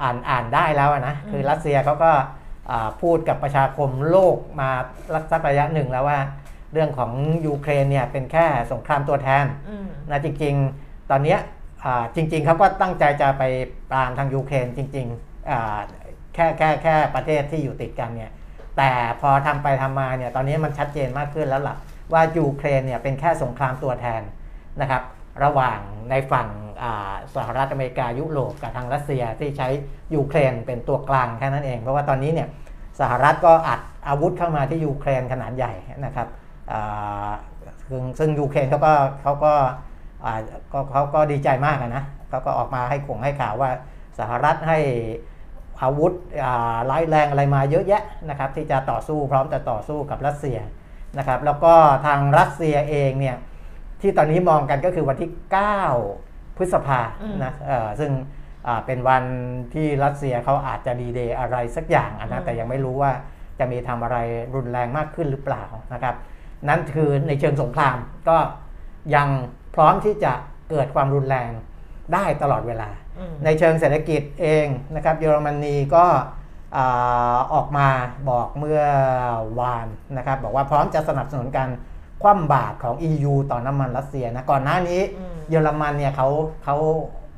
อ่านอ่านได้แล้วอะนะอืมคือรัสเซียเขาก็อ่าพูดกับประชาคมโลกมาสักระยะหนึ่งแล้วว่า เรื่องของยูเครนเนี่ยเป็นแค่สงครามตัวแทนอืมนะจริงๆ ตอนเนี้ยอ่า จริงๆเขาก็ตั้งใจจะไปปรามทางยูเครนจริงๆแค่แค่แค่ประเทศที่อยู่ติดกันเนี่ยแต่พอทำไปทำมาเนี่ยตอนนี้มันชัดเจนมากขึ้นแล้วล่ะว่ายูเครนเนี่ยเป็นแค่สงครามตัวแทนนะครับระหว่างในฝั่งสหรัฐอเมริกายุโรปกับทางรัสเซียที่ใช้ยูเครนเป็นตัวกลางแค่นั้นเอง เพราะว่าตอนนี้เนี่ยสหรัฐก็อัดอาวุธเข้ามาที่ยูเครนขนาดใหญ่นะครับซึ่งยูเครนเขาก็เขาก็า ก็เขาก็ดีใจมากอะนะเขาก็ออกมาให้ขงให้ข่าวว่าสหรัฐให้อาวุธอ่าร้ายแรงอะไรมาเยอะแยะนะครับที่จะต่อสู้พร้อมจะต่อสู้กับรัสเซียนะครับแล้วก็ทางรัสเซียเองเนี่ยที่ตอนนี้มองกันก็คือวันที่ 9 พฤษภาอืมนะเอ่อซึ่งอ่าเป็นวันที่รัสเซียเขาอาจจะดีเดย์อะไรสักอย่างอะนะแต่ยังไม่รู้ว่าจะมีทำอะไรรุนแรงมากขึ้นหรือเปล่านะครับ นั่นคือในเชิงสงครามก็ยัง พร้อมที่จะเกิดความรุนแรงได้ตลอดเวลาอืมในเชิงเศรษฐกิจเองนะครับเยอรมนีก็อาออกมาบอกเมื่อวานนะครับบอกว่าพร้อมจะสนับสนุนการคว่ำบาตรของ EU ต่อน้ำมันรัสเซียนะก่อนหน้านี้อืมเยอรมันเนี่ยเขาเขา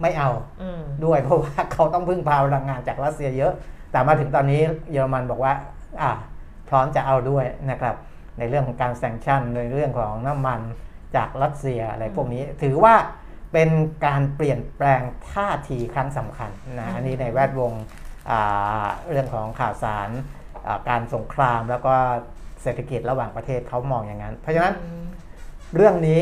ไม่เอาอืมด้วยเพราะว่าเขาต้องพึ่งพาพลังงานจากรัสเซียเยอะ แต่มาถึงตอนนี้เยอรมันบอกว่าอะพร้อมจะเอาด้วยนะครับในเรื่องของการแซงชั่นในเรื่องของน้ำมัน จากรัสเซียอะไรพวกนี้ ถือว่าเป็นการเปลี่ยนแปลงท่าทีครั้งสำคัญนะอันนี้ในแวดวงอ่าเรื่องของข่าวสารอ่าการสงครามแล้วก็เศรษฐกิจระหว่างประเทศเขามองอย่างนั้น เพราะฉะนั้นเรื่องนี้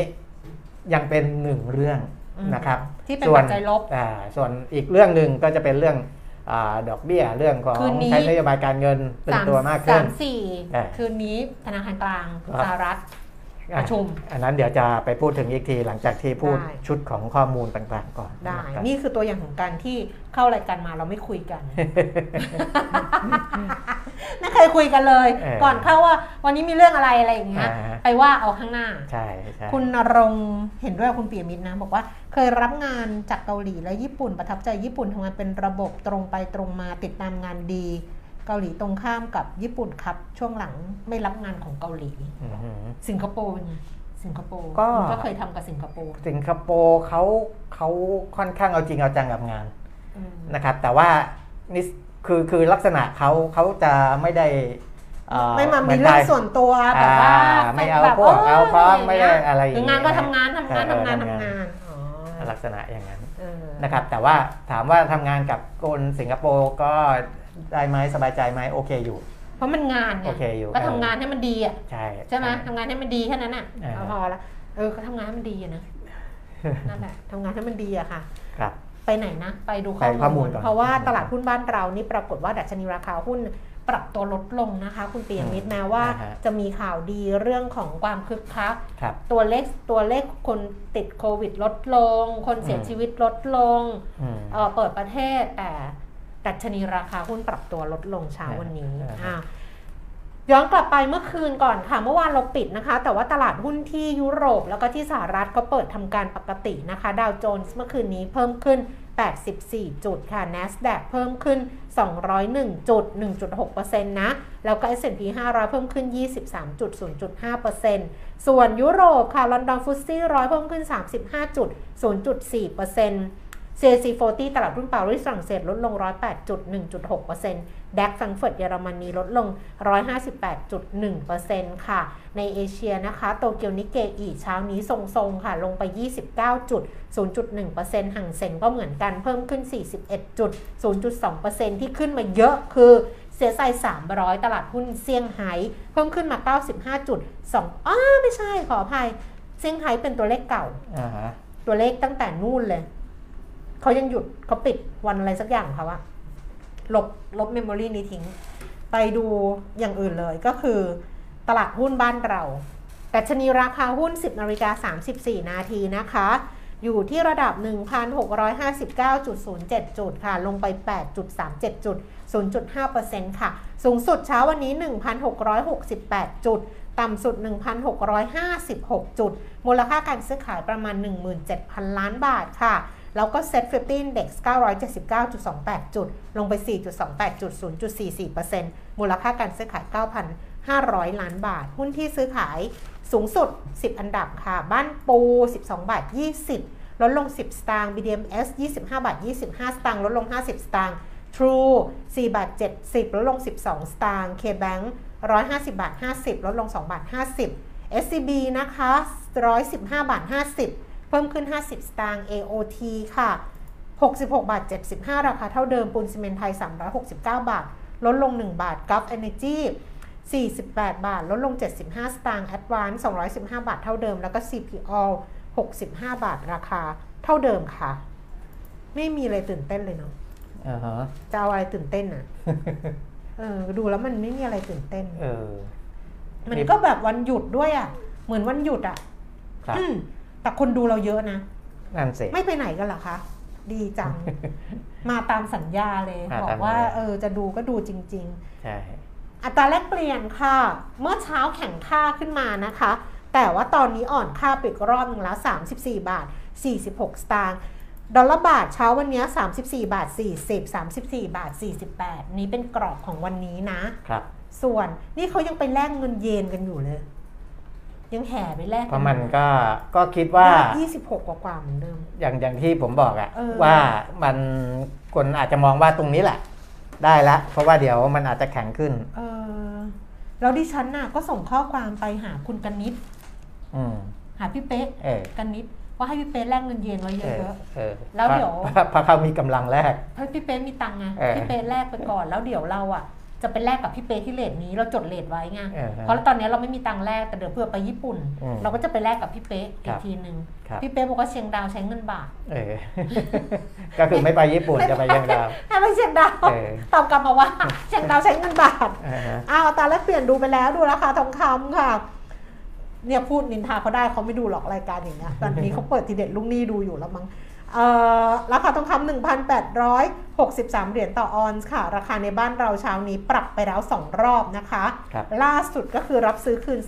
ยังเป็นหนึ่งเรื่องอืมนะครับที่เป็นส่วปัจจัยลบอ่าส่วนอีกเรื่องหนึ่งก็จะเป็นเรื่องอาดอกเบี้ยเรื่องของคืนนี้ใช้นโยบายการเงินเป็นสามตัวมากขึ้นสามสี่เออคืนนี้ธนาคารกลางครับสหรัฐอะ ประชุม อันนั้นเดี๋ยวจะไปพูดถึงอีกทีหลังจากที่พูดได้ชุดของข้อมูลต่างๆก่อน ได้นะครับนี่คือตัวอย่างของการที่เข้ารายการมาเราไม่คุยกัน ไม่เคยคุยกันเลยเออก่อนเข้าว่าวันนี้มีเรื่องอะไรอะไรอย่างเงี้ยอ่าฮะไปว่าเอาข้างหน้า ใช่ใช่คุณนรงค์เห็นด้วยกับคุณเปียมิตรนะ บอกว่าเคยรับงานจากเกาหลีและญี่ปุ่นประทับใจญี่ปุ่นทำงานเป็นระบบตรงไปตรงมาติดตามงานดี เกาหลีตรงข้ามกับญี่ปุ่นครับ ช่วงหลังไม่รับงานของเกาหลีอือหือสิงคโปร์เป็นไงสิงคโปร์ก็คุณก็เคยทำกับสิงคโปร์สิงคโปร์เขาเขาค่อนข้างเอาจริงเอาจังกับงานอืมนะครับ แต่ว่านี่คือคือลักษณะเขาเขาจะไม่ได้เอ่อไม่มาหมีนเรื่องไทยส่วนตัวแบบว่าอ่าไม่เอาแบบพวกเอาพร้อมย่ไม่ได้อะไรอย่างคืเงี้อยงานก็ทำงานทำงานเออทำงานทำทำงานงานอ๋อลักษณะอย่างนั้นเออนะครับ แต่ว่าถามว่าทำงานกับคนสิงคโปร์ก็ ได้ไหมสบายใจไหมโอเคอยู่ เพราะมันงานไงโอเคอยู่ก็ทำงานให้มันดีอะใช่ใช่ไหมทำงานให้มันดีแค่นั้นอะอ่าเอาพอละเออก็ทำงานให้มันดีอะนะนั่นแหละทำงานให้มันดีอะค่ะ ครับ ไปไหนนะ ไปดูไปข้อมูลก่อนเพราะว่าตลาดหุ้นบ้านเรานี่ปรากฏว่าดัชนีราคาหุ้นปรับตัวลดลงนะคะ คุณเปียมิตรแม้ว่าอ่าฮะ จะมีข่าวดีเรื่องของความคึกคัก ครับ ตัวเลขตัวเลขคนติดโควิดลดลง คนเสียอืม ชีวิตลดลงอืม เอ่อเปิดประเทศแต่ ดัชนีราคาหุ้นปรับตัวลดลงเช้าวันนี้อ่าอะย้อนกลับไปเมื่อคืนก่อนค่ะ เมื่อวานเราปิดนะคะ แต่ว่าตลาดหุ้นที่ยุโรปแล้วก็ที่สหรัฐก็เปิดทำการปกตินะคะ ดาวโจนส์เมื่อคืนนี้เพิ่มขึ้น 84 จุดค่ะ NASDAQ เพิ่มขึ้น 201 จุด 1.6%นะ แล้วก็ S&P 500 เพิ่มขึ้น 23.0.5%ส่วนยุโรปค่ะลอนดอนฟุตซี่ร้อยเพิ่มขึ้น 35.0.4% CAC 40 ตลาดหุ้นปารีสฝรั่งเศสลดลง 108.1.6%แดกฟังเฟิร์ตเยอรมนีลดลง 158.1%ค่ะ ในเอเชียนะคะโตเกียวนิเกอีเช้านี้ทรงๆค่ะ ลงไป 29.0.1%ห่างเซ็งก็เหมือนกันเพิ่มขึ้น 41.0.2%ที่ขึ้นมาเยอะคือเสียไซ300 ตลาดหุ้นเซี่ยงไฮ้เพิ่มขึ้นมา 95.2อ้าไม่ใช่ขออภัย เซี่ยงไฮ้เป็นตัวเลขเก่าอ่าฮะตัวเลขตั้งแต่นู่นเลย เขายังหยุดเขาปิดวันอะไรสักอย่างเขาอะลบลบเมมโมรีนี้ทิ้ง ไปดูอย่างอื่นเลยก็คือตลาดหุ้นบ้านเราแต่ชนีราคาหุ้น 10นาฬิกา34 นาทีนะคะ อยู่ที่ระดับ 1,659.07 จุดค่ะ ลงไป 8.37 จุด 0.5%ค่ะ สูงสุดเช้าวันนี้ 1,668 จุด ต่ำสุด 1,656 จุด มูลค่าการซื้อขายประมาณ 17,000 ล้านบาทค่ะ แล้วก็ Set 50 Index 979.28 จุด ลงไป 4.28 จุด 0.44%มูลค่าการซื้อขาย 9,500 ล้านบาท หุ้นที่ซื้อขายสูงสุด 10 อันดับค่ะ บ้านปู 12 บาท 20 ลดลง 10 สตางค์ BDMs 25 บาท 25 สตางค์ ลดลง 50 สตางค์ True 4บาท 70 ลดลง 12 สตางค์ KBank 150 บาท 50 ลดลง 2 บาท 50 SCB นะคะ 115 บาท 50 พิ่มขึ้น 50 สตางค์ AOT ค่ะ 66 บาท 75 ราคาเท่าเดิมปูนซีเมนต์ไทย 369 บาท ลดลง 1 บาท Gulf Energy 48 บาท ลดลง 75 สตางค์ Advance 215 บาทเท่าเดิม แล้วก็ CPO 65 บาทราคาเท่าเดิมค่ะ ไม่มีอะไรตื่นเต้นเลยเนาะอ่าฮะจะเอาอะไรตื่นเต้นอะ เออ ดูแล้วมันไม่มีอะไรตื่นเต้น เออ มันนี่ก็แบบวันหยุดด้วยอะ เหมือนวันหยุดอะครับอืม แต่คนดูเราเยอะนะ นั่นสิ ไม่ไปไหนกันเหรอคะ ดีจัง มาตามสัญญาเลย มาบอตามกว่า สัญญา เออ จะดูก็ดูจริง ใช่ ๆ อัตราแลกเปลี่ยนค่ะ เมื่อเช้าแข่งค่าขึ้นมานะคะ แต่ว่าตอนนี้อ่อนค่าไปอีกรอบหนึ่งแล้ว 34 บาท 46 สตางค์ ดอลลาร์บาทเช้าวันนี้34 บาท 40 34 บาท 48 นี้เป็นกรอบของวันนี้นะ ครับ ส่วนนี่เขายังไปแลกเงินเยนกันอยู่เลย ยังแห่ไปแลกเพราะมันก็ก็คิดว่ายี่สิบหกกว่าๆเหมือนเดิม อย่างอย่างที่ผมบอกอะเออว่ามันคนอาจจะมองว่าตรงนี้แหละ ได้ละเพราะว่าเดี๋ยวมันอาจจะแข็งขึ้น เออแล้วดิฉันน่ะก็ส่งข้อความไปหาคุณกนิษฐ์อืมหาพี่เป๊กเออกนิษฐ์ว่าให้พี่เป๊กแลกเงินเยนไว้เยเอออะเออแล้วเดี๋ยวพราะเพราะเขามีกำลังแรกๆให้พี่เป๊กมีตังค์ไงเออพี่เป๊กแลกไปก่อนแล้วเดี๋ยวเราอะ จะไปแลกกับพี่เป๊กที่เลทนี้เราจดเลทไว้ไงเออฮะเพราะตอนนี้เราไม่มีตังค์แลกแต่เดี๋ยวเพื่อไปญี่ปุ่นอืมเราก็จะไปแลกกับพี่เป๊กคอีรักบทีหนึ่งครับพี่เป๊กบอกว่าเชียงดาวใช้เงินบาทเออก็คือไม่ไปญี่ปุ่นจะไปยังดาวให้ไปเชียงดาวเออตอบกลับมาว่าเชียงดาวใช้เงินบาทอ่าฮะอ้าวอัตราแลกเปลี่ยนดูไปแล้วดูราคาทองคำค่ะเนี่ยพูดนินทาเขาได้เขาไม่ดูหรอกรายการอย่างเงี้ยตอนนี้เขาเปิดทีเด็ดลุงนี่ดูอยู่แล้วมั้งเอ่อ ราคาทองคำหนึ่งพันแปดร้อยหกสิบสามเหรียญต่อออนซ์ค่ะ ราคาในบ้านเราเช้านี้ปรับไปแล้วสองรอบนะคะครับล่าสุดก็คือรับซื้อคืน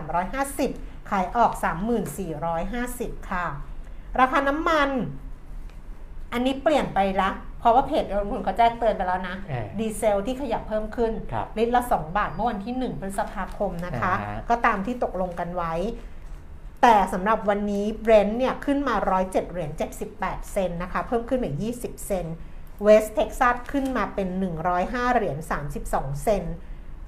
33,350 ขายออก34,450 ค่ะ ราคาน้ำมัน อันนี้เปลี่ยนไปละเพราะว่าเพจลงทุนเขาแจ้งเตือนไปแล้วนะเออดีเซลที่ขยับเพิ่มขึ้นครับลิตรละ 2 บาทเมื่อวันที่ 1 พฤษภาคมนะคะอ่าฮะก็ตามที่ตกลงกันไว้ แต่สำหรับวันนี้เบรนท์เนี่ยขึ้นมา 107เหรียญ78 เซนต์นะคะ เพิ่มขึ้นอีก20 เซนต์เวสเท็กซัสขึ้นมาเป็น 105เหรียญ32 เซนต์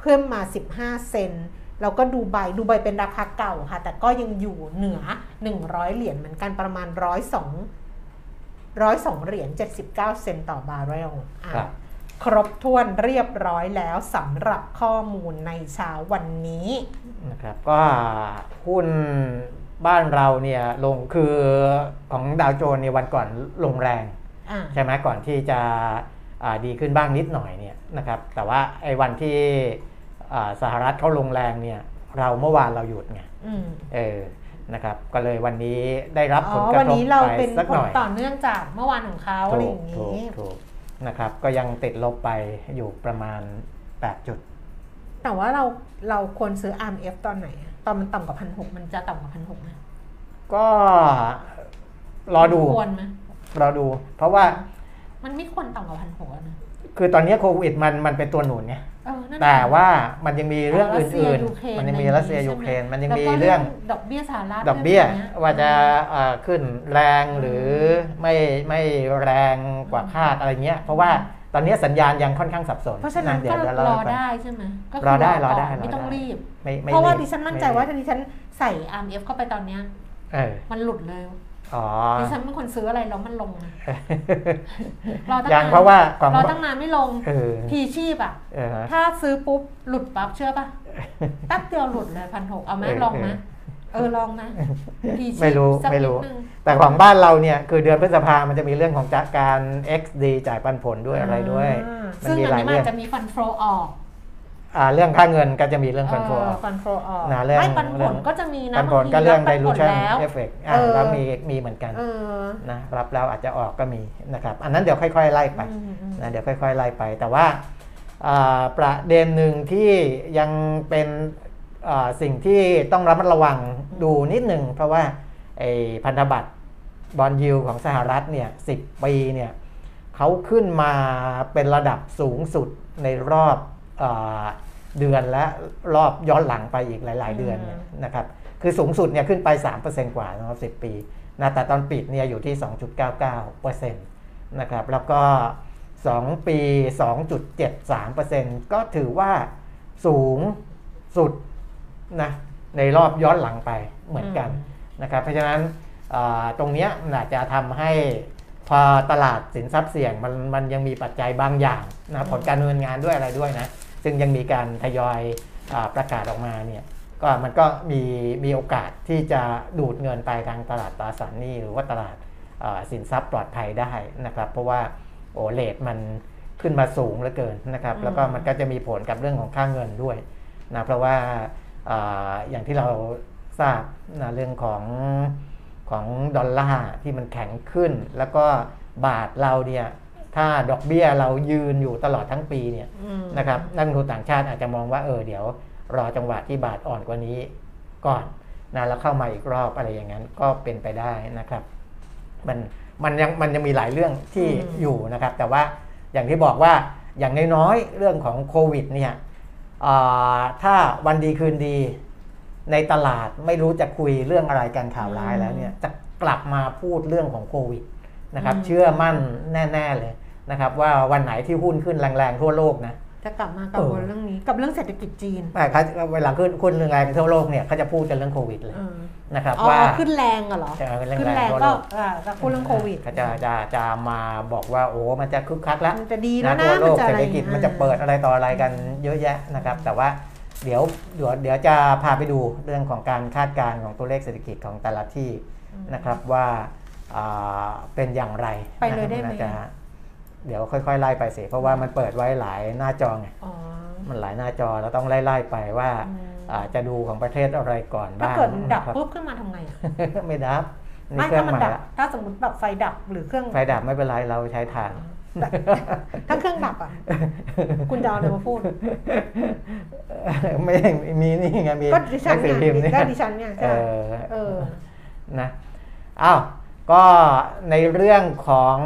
เพิ่มมา 15 เซนต์แล้วก็ดูไบดูไบเป็นราคาเก่าค่ะ แต่ก็ยังอยู่เหนือ 100 เหรียญเหมือนกันประมาณ 102 102เหรียญ79 เซนต์ต่อบาร์เรลครับ ครบถ้วนเรียบร้อยแล้วสำหรับข้อมูลในเช้าวันนี้นะครับก็หุ้นบ้านเราเนี่ยลงคือของดาวโจนส์เนี่ยวันก่อนลงแรงอ่าใช่ไหมก่อนที่จะอ่าดีขึ้นบ้างนิดหน่อยเนี่ยนะครับแต่ว่าไอ้วันที่อ่าสหรัฐเขาลงแรงเนี่ยเราเมื่อวานเราหยุดไงอืมเออนะครับก็เลยวันนี้ได้รับอ๋ผอลกวัระนทบนี้เราไปเป็นสักผหลน่อยต่อเนื่องจากเมื่อวานของเขาอะไรอย่างถูกนี้ถูก นะครับก็ยังติดลบไปอยู่ประมาณ 8 จุด แต่ว่าเราเราควรซื้อ RMF ตอนไหนอะตอนมันต่ำกว่าพันหกมันจะต่ำกว่าพันหกไหมก็รอดูควรไหมรอดู เพราะว่ามันไม่ควรต่ำกว่าพันหกนะคือตอนนี้โควิดมันมันเป็นตัวหนุนไงเออนั่น แต่ว่ามันยังมีเรื่องรัสเซียอื่นยูเครๆมันยังมีอะรัสเซียใช่ยูไหเครน มันยังแล้วมีก็เรื่องดอกเบี้ยสหรัฐดอกเบี้ยรื่งนี้ว่าจะเอ่อขึ้นแรงหรือไม่ไม่แรงกว่าคาดอะไรเงี้ย เพราะว่าตอนนี้สัญญาณยังค่อนข้างสับสน เพราะฉะนั้นเดี๋ยก็วเดี๋ยวรเล่าอให้ฟังได้ใช่ไหมก็คืรอได้ก่นรอได้ไม่ต้องรอได้รีบไม่ไม่เพราะว่าบดิฉันมั่นใจไรีบว่าถ้าดิฉันใส่ RMF เข้าไปตอนเนี้ยเออมันหลุดเลยอ๋อ ดิฉันเป็นคนซื้ออะไรแล้วมันลงนะรอตั้งยังนานเพราะว่าของรอตั้งนานไม่ลงเออพีชีพอะเออฮะถ้าซื้อปุ๊บหลุดปั๊บเชื่อป่ะแป๊บเดียวหลุดเลยพันหกเอาไหมเออลองไหมเออลองนะพีชีพไม่รู้สักไม่นิดรู้นึงแต่ของบ้านเราเนี่ยคือเดือนพฤษภามันจะมีเรื่องของจากการ XD จ่ายปันผลด้วยอะไรด้วยอ่ามันซึ่งมีอันหลายนี้มันเรื่องอาจจะมีฟันโฟออกอ่า เรื่องค่าเงินก็จะมีเรื่องฟันโฟฟันโฟออกนะเรื่องไม่ปันผเรื่อลงก็จะมีนะปันผลบางทีก็เรื่องปันผล dilution แล้ว effect อ่าเออแล้วมีมีเหมือนกันเออนะรับแล้วอาจจะออกก็มีนะครับ อันนั้นเดี๋ยวค่อย ๆ ไล่ไปอืมอืมนะเดี๋ยวค่อย ๆ ไล่ไป แต่ว่าอ่าประเด็นหนึ่งที่ยังเป็นอ่าสิ่งที่ต้องระมัดระวังดูนิดหนึ่งเพราะว่าไอ้พันธบัตรบอลยูของสหรัฐเนี่ยสิปีเนี่ยเขาขึ้นมาเป็นระดับสูงสุดในรอบอา เดือนและรอบย้อนหลังไปอีกหลาย ๆ เดือนเนี่ยนะครับคือสูงสุดเนี่ยขึ้นไป 3%กว่านะครับ10 ปีนะแต่ตอนปิดเนี่ยอยู่ที่ 2.99%นะครับแล้วก็ 2 ปี 2.73%ก็ถือว่าสูงสุดนะในรอบย้อนหลังไปเหมือนกันนะครับเพราะฉะนั้นอ่าตรงเนี้ยมันอาจจะทำให้พอตลาดสินทรัพย์เสี่ยงมันมันยังมีปัจจัยบางอย่างนะผลการดำเนินงานด้วยอะไรด้วยนะ ซึ่งยังมีการทยอยอาประกาศออกมาเนี่ยก็มันก็มีมีโอกาสที่จะดูดเงินไปทางตลาดตราสารหนี้หรือว่าตลาดเอ่อสินทรัพย์ปลอดภัยได้นะครับ เพราะว่าโอเลทมันขึ้นมาสูงเหลือเกินนะครับ แล้วก็มันก็จะมีผลกับเรื่องของค่าเงินด้วยนะเพราะว่าเอออย่างที่เราทราบนะเรื่องของของดอลลาร์ที่มันแข็งขึ้น แล้วก็บาทเราเนี่ย ถ้าดอกเบี้ยเรายืนอยู่ตลอดทั้งปีเนี่ยอืมนะครับนักลงทุนต่างชาติอาจจะมองว่าเออเดี๋ยวรอจังหวะที่บาทอ่อนกว่านี้ก่อนนะแล้วเข้ามาอีกรอบอะไรอย่างนั้นก็เป็นไปได้นะครับ มันมันยังมันยังมีหลายเรื่องที่อืมอยู่นะครับ แต่ว่าอย่างที่บอกว่าอย่างน้อยๆเรื่องของโควิดเนี่ยอ่าถ้าวันดีคืนดีในตลาดไม่รู้จะคุยเรื่องอะไรกันข่าวร้ายแล้วเนี่ยจะกลับมาพูดเรื่องของโควิดนะครับอืมเชื่อมั่นแน่ ๆ เลย นะครับว่าวันไหนที่หุ้นขึ้นแรงๆทั่วโลกนะจะกลับมากังวลเรื่องนี้กับเรื่องเศรษฐกิจจีนแต่เขาเวลาขึ้นขึ้นแรงๆทั่วโลกเนี่ยเขาจะพูดกันเรื่องโควิดเลยเออนะครับอ๋อว่าขึ้นแรงอะเหรอจะเอาเรื่องขึ้นแรงแรงทั่วก็โลกอ่าจะพูดเรื่องโควิดเขาจะจะจะมาบอกว่าโอ้มันจะคึกคักแล้วมันจะดีแล้นะวนะทั่วโลกมันจะเศรอะษไรฐกิจมันจะเปิดอะไรต่ออะไรกันเยอะแยะนะครับ แต่ว่าเดี๋ยวเดี๋ยวเดี๋ยวจะพาไปดูเรื่องของการคาดการณ์ของตัวเลขเศรษฐกิจของแต่ละที่นะครับว่าอ่าเป็นอย่างไรไปเลยได้ไหมนะจะ เดี๋ยวค่อยๆไล่ไปสิเพราะว่ามันเปิดไว้หลายหน้าจอไงอ๋อมันหลายหน้าจอเราต้องไล่ๆไปว่าอืมอ่าจะดูของประเทศอะไรก่อนถ้าบ้างเกิดดับนะครับปุ๊บขึ้นมาทำไงอะไม่ดับนี่ไม่เครื่อถ้างมันใหม่ดับละถ้าสมมติแบบไฟดับหรือเครื่องไฟดับไม่เป็นไรเราใช้ถ่านถ้าเครื่องดับอะ คุณจะเอาอะไรมาพูด ไม่มีนี่ไงมีก็ดิฉันหงสืเนี่อยพิมพ์นี่ก็ดิฉันเนี่ยเอใช่อเออนะอ้าว ก็ในเรื่องของ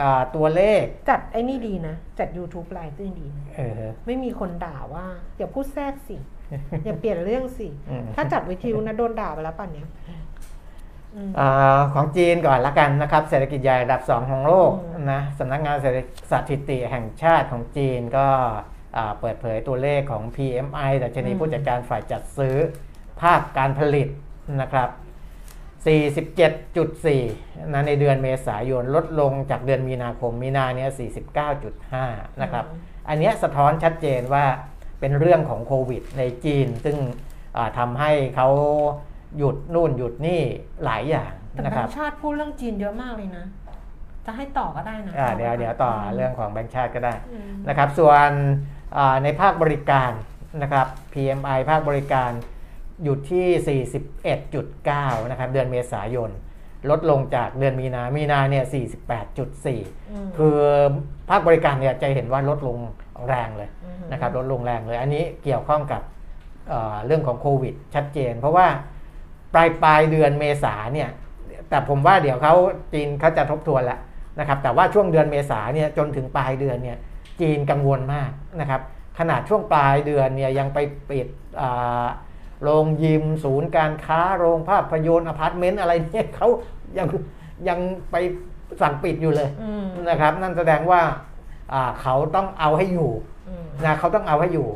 อาตัวเลข จัดไอ้นี่ดีนะ จัด YouTube ไลฟ์ด้วยดีนะเออไม่มีคนด่าว่า อย่าพูดแทรกสิ อย่าเปลี่ยนเรื่องสิอืมถ้าจัดวิทยุนะโดนด่าไปแล้วป่ะเนี้ยอืมอาของจีนก่อนละกันนะครับ เศรษฐกิจใหญ่ระดับ 2 ของโลกอืมนะสำนักงานสถิติแห่งชาติของจีนก็อ่าเปิดเผยตัวเลขของ PMI ดัชนีผู้จัดการฝ่ายจัดซื้อภาคการผลิตนะครับ 47.4นะในเดือนเมษายนลดลงจากเดือนมีนาคมมีนาเนี้ย49.5 นะครับ อันเนี้ยสะท้อนชัดเจนว่าเป็นเรื่องของโควิดในจีน ซึ่งอ่าทำให้เขาหยุดนู่นหยุดนี่หลายอย่างแต่นะแบคงรับค์ชาติพูดเรื่องจีนเยอะมากเลยนะ จะให้ต่อก็ได้นะอ่าเดี๋ยวเดี๋ยวต่อเรื่องของแบงค์ชาติก็ได้อืมนะครับ ส่วนอ่าในภาคบริการนะครับ PMI ภาคบริการ อยู่ที่ 41.9 นะครับ เดือนเมษายน ลดลงจากเดือนมีนา มีนาเนี่ย 48.4มคือภาคบริการเนี่ยจะเห็นว่าลดลงแรงเลยมนะครับ ลดลงแรงเลย อันนี้เกี่ยวข้องกับเอ่อเรื่องของโควิด ชัดเจน เพราะว่าปลายปลายเดือนเมษาเนี่ย แต่ผมว่าเดี๋ยวเขาจีนเขาจะทบทวนแล้วนะครับ แต่ว่าช่วงเดือนเมษาเนี่ยจนถึงปลายเดือนเนี่ยจีนกังวลมากนะครับ ขนาดช่วงปลายเดือนเนี่ยยังไปปิดอ่า โรงยิมศูนย์การค้า โรงภาพยนตร์อพาร์ตเมนต์อะไรเนี่ยเขายังยังไปสั่งปิดอยู่เลยอืมนะครับ นั่นแสดงว่าอ่าเขาต้องเอาให้อยู่อืมนะเขาต้องเอาให้อยู่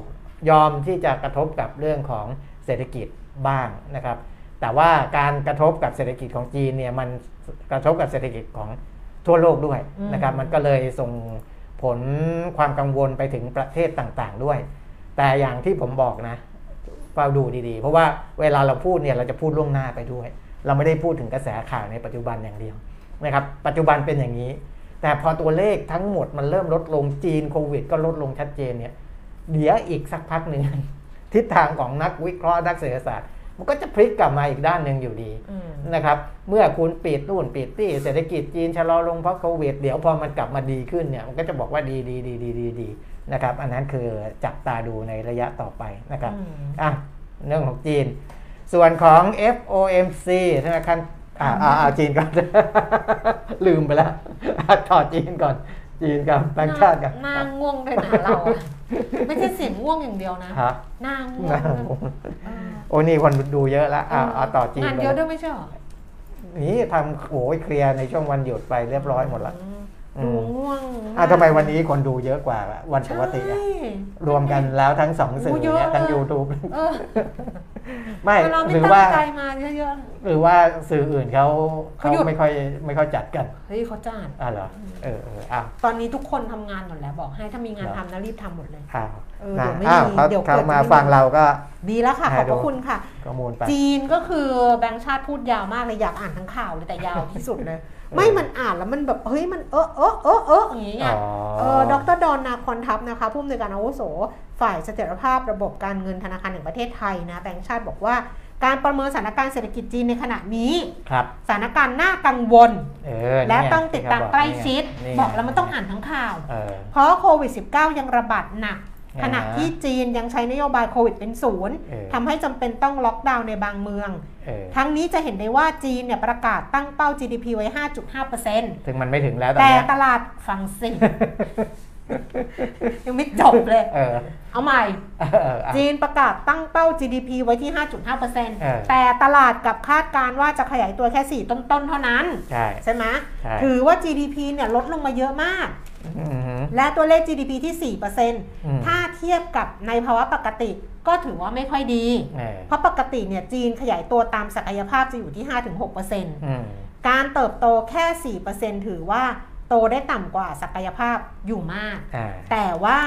ยอมที่จะกระทบกับเรื่องของเศรษฐกิจบ้างนะครับ แต่ว่าการกระทบกับเศรษฐกิจของจีนเนี่ยมันกระทบกับเศรษฐกิจของทั่วโลกด้วยนะครับ มันก็เลยส่งผลความกังวลไปถึงประเทศต่างๆด้วย แต่อย่างที่ผมบอกนะ เฝ้าดูดีๆ เพราะว่าเวลาเราพูดเนี่ยเราจะพูดล่วงหน้าไปด้วย เราไม่ได้พูดถึงกระแสข่าวในปัจจุบันอย่างเดียวนะครับปัจจุบันเป็นอย่างนี้ แต่พอตัวเลขทั้งหมดมันเริ่มลดลงจีนโควิด ก็ลดลงชัดเจนเนี่ยเดี๋ยวอีกสักพักหนึ่งทิศทางของนักวิเคราะห์นักเศรษฐศาสตร์มันก็จะพลิกกลับมาอีกด้านหนึ่งอยู่ดีอืมนะครับ เมื่อคุณปิดนู่นปิดที่เศรษฐกิจจีนชะลอลงเพราะโควิด เดี๋ยวพอมันกลับมาดีขึ้นเนี่ยมันก็จะบอกว่าดีดีดีดีดีดี นะครับอันนั้นคือจับตาดูในระยะต่อไปนะครับอืมอะเรื่องของจีน ส่วนของ FOMC ธนาคารอ่าอ่าอ่าจีนก่อน ลืมไปแล้วอะต่อจีนก่อน จีนกับแบงค์ชาติกันหน้าง่วงเลยนะเราอะไม่ใช่เสียงง่วงอย่างเดียวนะฮะหน้าง่วงนะเออโอ้นี่คนดูเยอะแล้วอ่าเอาต่อจีนงานไปเยอะด้วยไม่ใช่เหรอนี่ทำโอ้ยเคลียร์ในช่วงวันหยุดไปเรียบร้อยหมดละอืม ดูง่วงอะทำไมวันนี้คนดูเยอะกว่าวันปกติอะใช่รวมกันแล้วทั้งสองสื่อโอ้เยอะเนี่ยทั้งเลย YouTube เออไม่เราไม่หรือตั้ว่างใจมาเยอะหรือว่าสื่ออื่นเขาเขาเขาหยุดไม่ค่อยไม่ค่อยจัดกันๆเฮ้ยเขาจ้างอะเหรอเออเอออ้าวตอนนี้ทุกคนทำงานหมดแล้วบอกให้ถ้ามีงานเหรอทำนะรีบทำหมดเลยอ้าวเออนะเดี๋ยวไม่อ้าวมีเขาเดี๋ยวเขาเกิดมาไม่มีฟังเราก็ดีแล้วค่ะขให้อบพดูระคุณค่ะข้อมูลไปจีนก็คือแบงค์ชาติพูดยาวมากเลยอยากอ่านทั้งข่าวเลยแต่ยาวที่สุดเลย ไม่มันอ่านแล้วมันแบบเฮ้ยมันเออเออเออเอออย่างงี้ไงอ๋อเออดรดอนนาคอนทัพนะคะผู้อำนวยการอาวุโส ฝ่ายเสถียรภาพระบบการเงินธนาคารแห่งประเทศไทยนะแบงค์ชาติบอกว่าการประเมินสถานการณ์เศรษฐกิจจีนในขณะนี้ครับสถานการณ์น่ากังวลเออและนี่ไต้องติดตามที่เขใกล้ชิดนี่ไงบอกแล้วมันต้องอ่านทั้งข่าวเออเพราะโควิด -19 ยังระบาดหนักอ่า ขณะที่จีนยังใช้นโยบายโควิดเป็นศูนย์เออทำให้จำเป็นต้องล็อกดาวน์ในบางเมืองเออทั้งนี้จะเห็นได้ว่าจีนเนี่ยประกาศตั้งเป้า GDP ไว้ 5.5%ถึงมันไม่ถึงแล้วตอนแต่เนี้ยตลาดฟังสิ ยังไม่จบเลย เออ เอาใหม่เอออะจีนประกาศตั้งเป้า GDP ไว้ที่เออ5.5%แต่ตลาดกลับคาดการณ์ว่าจะขยายตัวแค่ 4 ต้นๆ เท่านั้น ใช่ใช่ไหมใช่ถือว่า GDP เนี่ยลดลงมาเยอะมากอือหือและตัวเลข GDP ที่อืม4%ถ้าเทียบกับในภาวะปกติก็ถือว่าไม่ค่อยดีเออเพราะปกติเนี่ยจีนขยายตัวตามศักยภาพจะอยู่ที่ 5-6%อืมการเติบโตแค่ 4%ถือว่า โตได้ต่ำกว่าศักยภาพอยู่มากอ่าแต่ว่า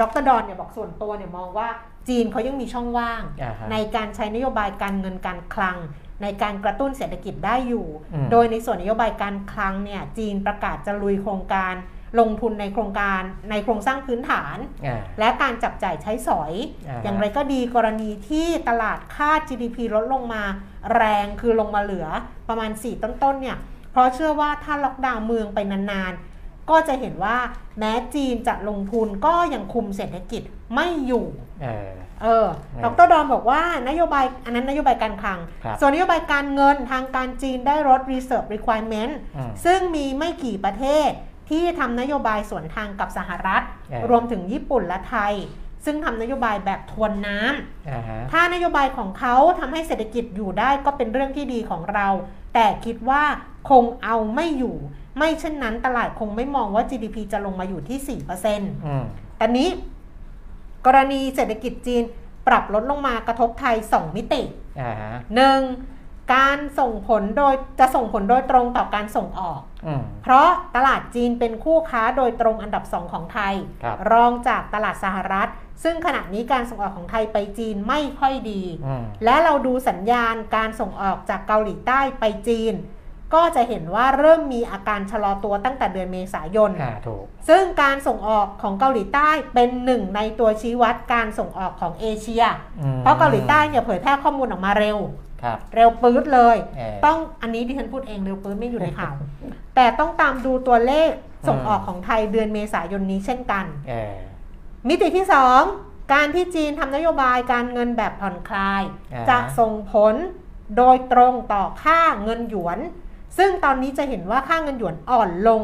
ดรดอนเนี่ยบอกส่วนตัวเนี่ยมองว่าจีนเขายังมีช่องว่างอ่าฮะในการใช้นโยบายการเงินการคลัง ในการกระตุ้นเศรษฐกิจได้อยู่อืมโดยในส่วนนโยบายการคลังเนี่ยจีนประกาศจะลุยโครงการลงทุนในโครงการในโครงสร้างพื้นฐานอ่าและการจับจ่ายใช้สอยอ่าฮะอย่างไรก็ดีกรณีที่ตลาดคาด GDP ลดลงมาแรงคือลงมาเหลือประมาณ 4 ต้นๆเนี่ย เพราะเชื่อว่าถ้าล็อกดาวน์เมืองไปนานๆ ก็จะเห็นว่าแม้จีนจะลงทุนก็ยังคุมเศรษฐกิจไม่อยู่เออเอออืมดรดอนบอกว่านโยบายอันนั้นนโยบายการคลังครับส่วนนโยบายการเงินทางการจีนได้ลด reserve requirement อืมซึ่งมีไม่กี่ประเทศที่ทำนโยบายสวนทางกับสหรัฐเออรวมถึงญี่ปุ่นและไทย ซึ่งทำนโยบายแบบทวนน้ำอ่าฮะถ้านโยบายของเขาทำให้เศรษฐกิจอยู่ได้ก็เป็นเรื่องที่ดีของเรา แต่คิดว่า คงเอาไม่อยู่ ไม่เช่นนั้นตลาดคงไม่มองว่า GDP จะลงมาอยู่ที่4%อืมแต่นี้ กรณีเศรษฐกิจจีนปรับลดลงมากระทบไทย 2 มิติอ่าฮะ 1. การส่งผลโดยจะส่งผลโดยตรงต่อการส่งออกอืมเพราะตลาดจีนเป็นคู่ค้าโดยตรงอันดับ2ของไทยครับรองจากตลาดสหรัฐ ซึ่งขณะนี้การส่งออกของไทยไปจีนไม่ค่อยดีอืมและเราดูสัญญาณการส่งออกจากเกาหลีใต้ไปจีน ก็จะเห็นว่าเริ่มมีอาการชะลอตัวตั้งแต่เดือนเมษายนอ่าถูกซึ่งการส่งออกของเกาหลีใต้เป็นหนึ่งในตัวชี้วัดการส่งออกของเอเชียอืมเพราะเกาหลีใต้เนี่ยเผยแพร่ข้อมูลออกมาเร็วครับเร็วปื๊ดเลยเออต้องอันนี้ดิฉันพูดเองเร็วปื๊ดไม่อยู่ในข่าว แต่ต้องตามดูตัวเลขส่งออกของไทยเดือนเมษายนนี้เช่นกันเออมิติที่2การที่จีนทำนโยบายการเงินแบบผ่อนคลายอ่าจะส่งผลโดยตรงต่อค่าเงินหยวน ซึ่งตอนนี้จะเห็นว่าค่าเงินหยวนอ่อนลง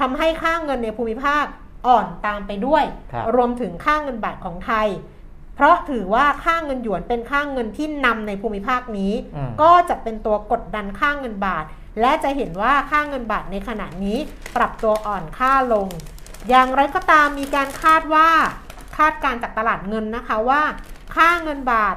ทำให้ค่าเงินในภูมิภาคอ่อนตามไปด้วยครับรวมถึงค่าเงินบาทของไทย เพราะถือว่าค่าเงินหยวนเป็นค่าเงินที่นำในภูมิภาคนี้อืมก็จะเป็นตัวกดดันค่าเงินบาท และจะเห็นว่าค่าเงินบาทในขณะนี้ปรับตัวอ่อนค่าลง อย่างไรก็ตามมีการคาดว่าคาดการณ์จากตลาดเงินนะคะว่า ค่าเงินบาท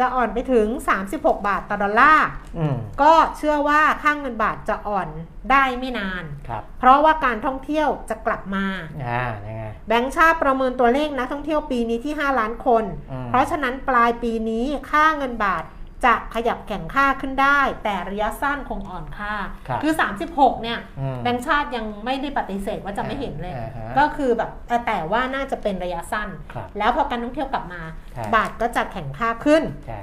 จะอ่อนไปถึง 36 บาทต่อดอลลาร์อืมก็เชื่อว่าค่าเงินบาทจะอ่อนได้ไม่นานครับเพราะว่าการท่องเที่ยวจะกลับมาอ่ายังไงแบงก์ชาติประเมินตัวเลขนักท่องเที่ยวปีนี้ที่ 5 ล้านคนอืมเพราะฉะนั้นปลายปีนี้ค่าเงินบาท จะขยับแข่งค่าขึ้นได้ แต่ระยะสั้นคงอ่อนค่าครับคือ 36 เนี่ยอืมแบงก์ชาติยังไม่ได้ปฏิเสธว่าจะไม่เห็นเลยอ่าฮะก็คือแบบแต่แต่ว่าน่าจะเป็นระยะสั้นครับแล้วพอการท่องเที่ยวกลับมาครับบาทก็จะแข่งค่าขึ้นใช่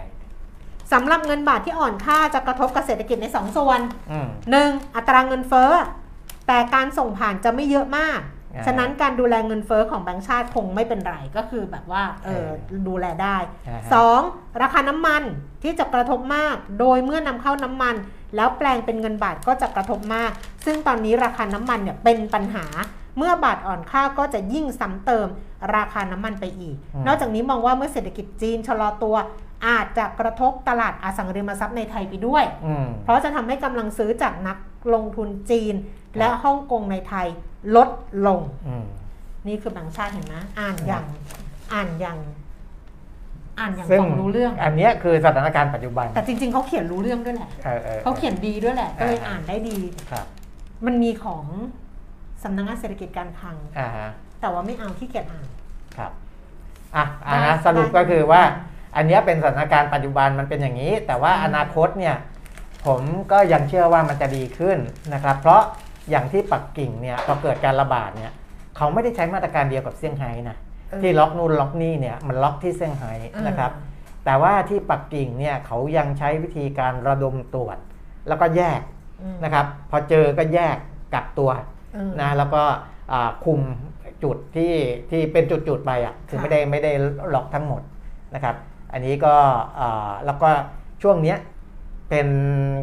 สำหรับเงินบาทที่อ่อนค่าจะกระทบกับเศรษฐกิจใน 2 ส่วนอืม 1. อัตราเงินเฟ้อแต่การส่งผ่านจะไม่เยอะมากอ่า ฉะนั้นการดูแลเงินเฟ้อของแบงก์ชาติคงไม่เป็นไรก็คือแบบว่าเออเออดูแลได้อ่าฮะ 2. ราคาน้ำมันที่จะกระทบมาก โดยเมื่อนำเข้าน้ำมัน แล้วแปลงเป็นเงินบาทก็จะกระทบมาก ซึ่งตอนนี้ราคาน้ำมันเนี่ยเป็นปัญหาเมื่อบาทอ่อนค่าก็จะยิ่งซ้ำเติมราคาน้ำมันไปอีกอืมนอกจากนี้มองว่าเมื่อเศรษฐกิจจีนชะลอตัว อาจจะกระทบตลาดอสังหาริมทรัพย์ในไทยไปด้วยอืมเพราะจะทำให้กำลังซื้อจากนักลงทุนจีน และฮ่องกงในไทย ลดลงอืมนี่คือแบงค์ชาติเห็นไหมอ่านอย่างอ่านอย่างอ่านอย่างซึ่งฟังรู้เรื่อง อันเนี้ยคือสถานการณ์ปัจจุบัน แต่จริง ๆ เขาเขียนรู้เรื่องด้วยแหละเออออเขาเขียนดีด้วยแหละ ก็เลยอ่าอ่านได้ดีครับมันมีของสำนักงานเศรษฐกิจการคลังอ่าฮะแต่ว่าไม่เอาที่เกียจอ่านครับอะอ่าได้นะสรุปได้ก็คือว่า อันเนี้ยเป็นสถานการณ์ปัจจุบันมันเป็นอย่างนี้ แต่ว่าอนาคตเนี่ย ผมก็ยังเชื่อว่ามันจะดีขึ้นนะครับ เพราะ อย่างที่ปักกิ่งเนี่ยพอเกิดการระบาดเนี่ยเขาไม่ได้ใช้มาตรการเดียวกับเซี่ยงไฮ้นะเออที่ล็อกนู่นล็อกนี่เนี่ยมันล็อกที่เซี่ยงไฮ้นะครับแต่ว่าที่ปักกิ่งเนี่ยเขายังใช้วิธีการระดมตรวจ แล้วก็แยกอืมนะครับพอเจอก็แยกกักตัวอืมนะแล้วก็อ่าคุมจุดที่ที่เป็นจุดๆไปอะคือค่ะไม่ได้ไม่ได้ล็อกทั้งหมดนะครับ อันนี้ก็อ่าแล้วก็ช่วงเนี้ย เป็น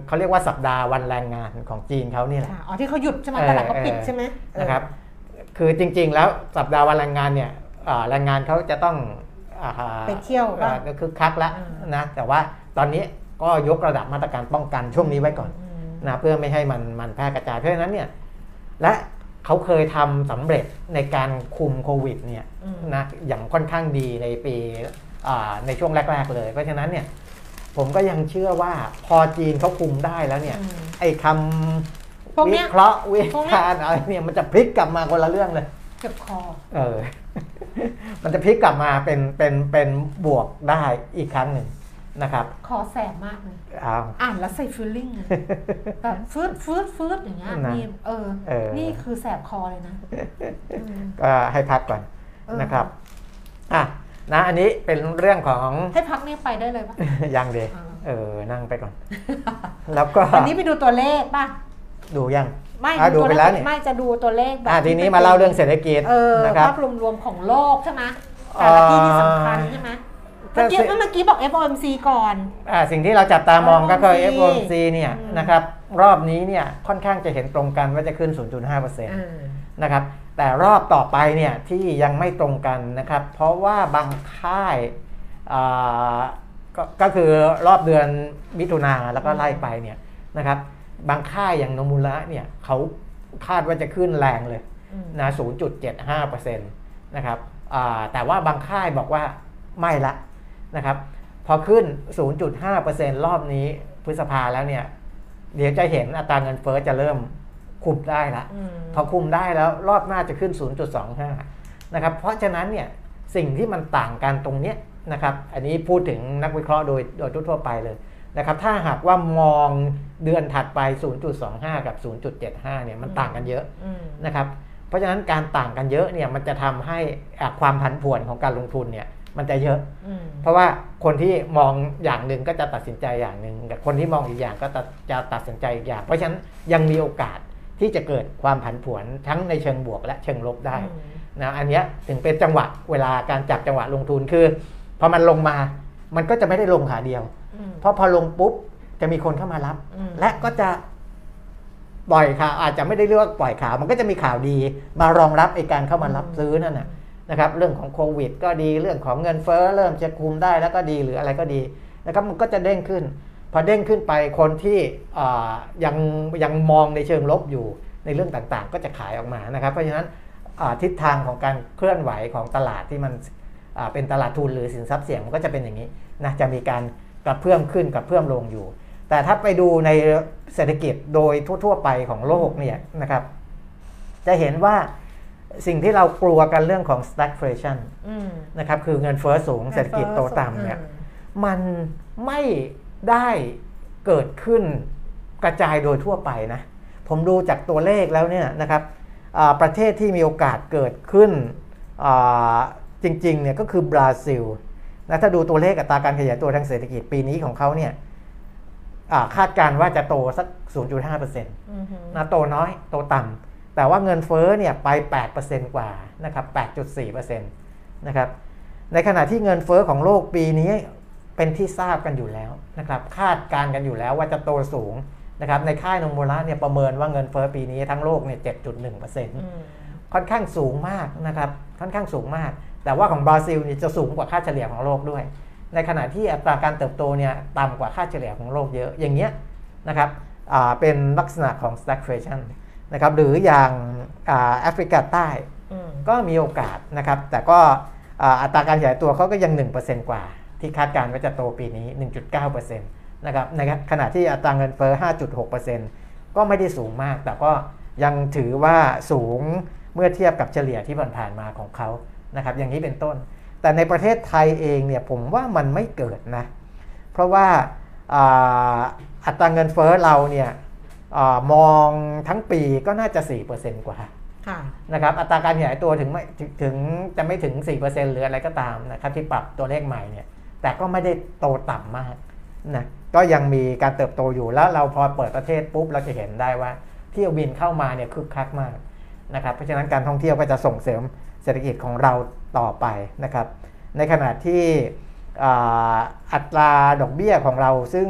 เขาเรียกว่าสัปดาห์วันแรงงานของจีนเขานี่แหละค่ะอ๋อที่เขาหยุดใช่ไหมเออตลาดเขาปิดเออใช่ไหมเออนะครับคือจริง ๆ แล้วสัปดาห์วันแรงงานเนี่ยอ่าแรงงานเขาจะต้องอ่าฮะไปเที่ยวบ้างอ่าก็คือคักแล้วอ่านนะแต่ว่าตอนนี้ก็ยกระดับมาตรการป้องกันช่วงนี้ไว้ก่อนมนะเพื่อไม่ให้มันมันแพร่กระจายเพราะฉะนั้นเนี่ยและเขาเคยทำสำเร็จในการคุมโควิดเนี่ยอืมนะอย่างค่อนข้างดีในปีอ่าในช่วงแรก ๆ เลย เพราะฉะนั้นเนี่ย ผมก็ยังเชื่อว่าพอจีนเขาคุมได้แล้วเนี่ยอืมไอ้คพวกำเนี้วิยเคราะห์วิพวกเนี้ยจารณ์อะไรเนี่ยมันจะพลิกกลับมาคนละเรื่องเลยเจ็บคอ เออ มันจะพลิกกลับมาเป็นเป็นเป็นบวกได้อีกครั้งหนึ่งนะครับ คอแสบมากเลยเอาอ่านแล้วใส่ฟิลลิ่งอะแบบฟืดฟืดฟืดอย่างเงี้ยนะนี่เออเออ นี่คือแสบคอเลยนะอืมก็ให้พักก่อนเออนะครับ อะ นะอันนี้เป็นเรื่องของให้พักนี่ไปได้เลยปะยังเดอ่าเออนั่งไปก่อน แล้วก็วันนี้ไปดูตัวเลขป่ะดูยังไม่อะดูตัวไปแล้วนี่ไม่จะดูตัวเลขแบบอะทีนี้มาเล่าเรื่องเศรษฐกิจเออนะครับภาพรวมๆของโลกใช่ไหมแต่ละที่ที่สำคัญใช่ไหมเอ่เมื่ออกี้เมื่อกี้บอก FOMC ก่อนอ่าสิ่งที่เราจับตามองก็คือ FOMC FOMC เนี่ยอืมนะครับรอบนี้เนี่ยค่อนข้างจะเห็นตรงกันว่าจะขึ้น 0.5%อ่านะครับ แต่รอบต่อไปเนี่ยที่ยังไม่ตรงกันนะครับ เพราะว่าบางค่ายอ่าก็ก็คือรอบเดือนมิถุนาแล้วก็ไล่ไปเนี่ยนะครับบางค่ายอย่างโนมูระเนี่ยเขาคาดว่าจะขึ้นแรงเลยอืมนะ0.75%นะครับอ่าแต่ว่าบางค่ายบอกว่าไม่ละนะครับพอขึ้น 0.5%รอบนี้พฤษภาแล้วเนี่ยเดี๋ยวจะเห็นอัตราเงินเฟ้อจะเริ่ม คุมได้ละอืมพอคุมได้แล้วรอบหน้าจะขึ้น 0.25 นะครับ เพราะฉะนั้นเนี่ยสิ่งที่มันต่างกันตรงเนี้ยนะครับ อันนี้พูดถึงนักวิเคราะห์โดยโดยทั่วๆไปเลยนะครับ ถ้าหากว่ามองเดือนถัดไป 0.25 กับ 0.75 เนี่ยมันต่างกันเยอะอืมนะครับ เพราะฉะนั้นการต่างกันเยอะเนี่ยมันจะทำให้อะความผันผวนของการลงทุนเนี่ยมันจะเยอะอืมเพราะว่าคนที่มองอย่างหนึ่งก็จะตัดสินใจอย่างหนึ่งแต่คนที่มองอีกอย่างก็จะจะตัดสินใจอีกอย่าง เพราะฉะนั้นยังมีโอกาส ที่จะเกิดความผันผวนทั้งในเชิงบวกและเชิงลบได้อืมนะอันเนี้ยถึงเป็นจังหวะเวลาการจับจังหวะลงทุนคือพอมันลงมามันก็จะไม่ได้ลงขาเดียวอืมเพราะพอลงปุ๊บจะมีคนเข้ามารับอืมและก็จะปล่อยข่าวอาจจะไม่ได้เรียกว่าปล่อยข่าว มันก็จะมีข่าวดี มารองรับไอ้การเข้ามารับซื้อนั่นนะนะครับ เรื่องของโควิด ก็ดีเรื่องของเงินเฟ้อเริ่มจะคุมได้แล้วก็ดีหรืออะไรก็ดีนะครับมันก็จะเด้งขึ้น พอเด้งขึ้นไปคนที่อ่ายังยังมองในเชิงลบอยู่ในเรื่องต่างๆ ก็จะขายออกมานะครับ เพราะฉะนั้นอ่าทิศทางของการเคลื่อนไหวของตลาดที่มันอ่าเป็นตลาดทุนหรือสินทรัพย์เสี่ยงมันก็จะเป็นอย่างนี้นะจะมีการกระเพื่อมขึ้นกระเพื่อมลงอยู่ แต่ถ้าไปดูในเศรษฐกิจโดยทั่ว ๆ ไปของโลกเนี่ยนะครับ จะเห็นว่าสิ่งที่เรากลัวกันเรื่องของ stagflation อืมนะครับคือเงินเฟ้อสูงเศรษฐกิจโตต่ำเนี่ยมันไม่ ได้เกิดขึ้นกระจายโดยทั่วไปนะ ผมดูจากตัวเลขแล้วเนี่ยนะครับประเทศที่มีโอกาสเกิดขึ้นจริงๆเนี่ยก็คือบราซิลนะถ้าดูตัวเลขอัตราการขยายตัวทางเศรษฐกิจปีนี้ของเขาเนี่ยคาดการณ์ว่าจะโตสัก 0.5%นะโตน้อยโตต่ำแต่ว่าเงินเฟ้อเนี่ยไป 8%กว่านะครับ 8.4%นะครับในขณะที่เงินเฟ้อของโลกปีนี้ เป็นที่ทราบกันอยู่แล้วนะครับคาดการณ์กันอยู่แล้วว่าจะโตสูงนะครับในค่ายโนโมระเนี่ยประเมินว่าเงินเฟ้อปีนี้ทั้งโลกเนี่ย7.1%อืมค่อนข้างสูงมากนะครับค่อนข้างสูงมาก แต่ว่าของบราซิลเนี่ยจะสูงกว่าค่าเฉลี่ยของโลกด้วย ในขณะที่อัตราการเติบโตเนี่ยต่ำกว่าค่าเฉลี่ยของโลกเยอะอย่างเงี้ยนะครับอ่าเป็นลักษณะของ stagflation นะครับหรืออย่างอ่าแอฟริกาใต้อืมก็มีโอกาสนะครับแต่ก็อ่าอัตราการขยายตัวเขาก็ยัง 1%กว่า ที่คาดการณ์ว่าจะโตปีนี้ 1.9%นะครับในขณะที่อัตราเงินเฟ้อ 5.6%ก็ไม่ได้สูงมาก แต่ก็ยังถือว่าสูงเมื่อเทียบกับเฉลี่ยที่ผ่านๆมาของเขานะครับ อย่างนี้เป็นต้น แต่ในประเทศไทยเองเนี่ยผมว่ามันไม่เกิดนะ เพราะว่าอ่าอัตราเงินเฟ้อเราเนี่ยอามองทั้งปีก็น่าจะ 4%กว่าค่ะนะครับอัตราการขยายตัวถึงไม่ถึงถึงจะไม่ถึง 4%หรืออะไรก็ตามนะครับที่ปรับตัวเลขใหม่เนี่ย แต่ก็ไม่ได้โตต่ำมากนะก็ยังมีการเติบโตอยู่แล้วเราพอเปิดประเทศปุ๊บเราจะเห็นได้ว่าเที่ยวบินเข้ามาเนี่ยคึกคักมากนะครับเพราะฉะนั้นการท่องเที่ยวก็จะส่งเสริมเศรษฐกิจของเราต่อไปนะครับ ในขณะที่อัตราดอกเบี้ยของเราซึ่ง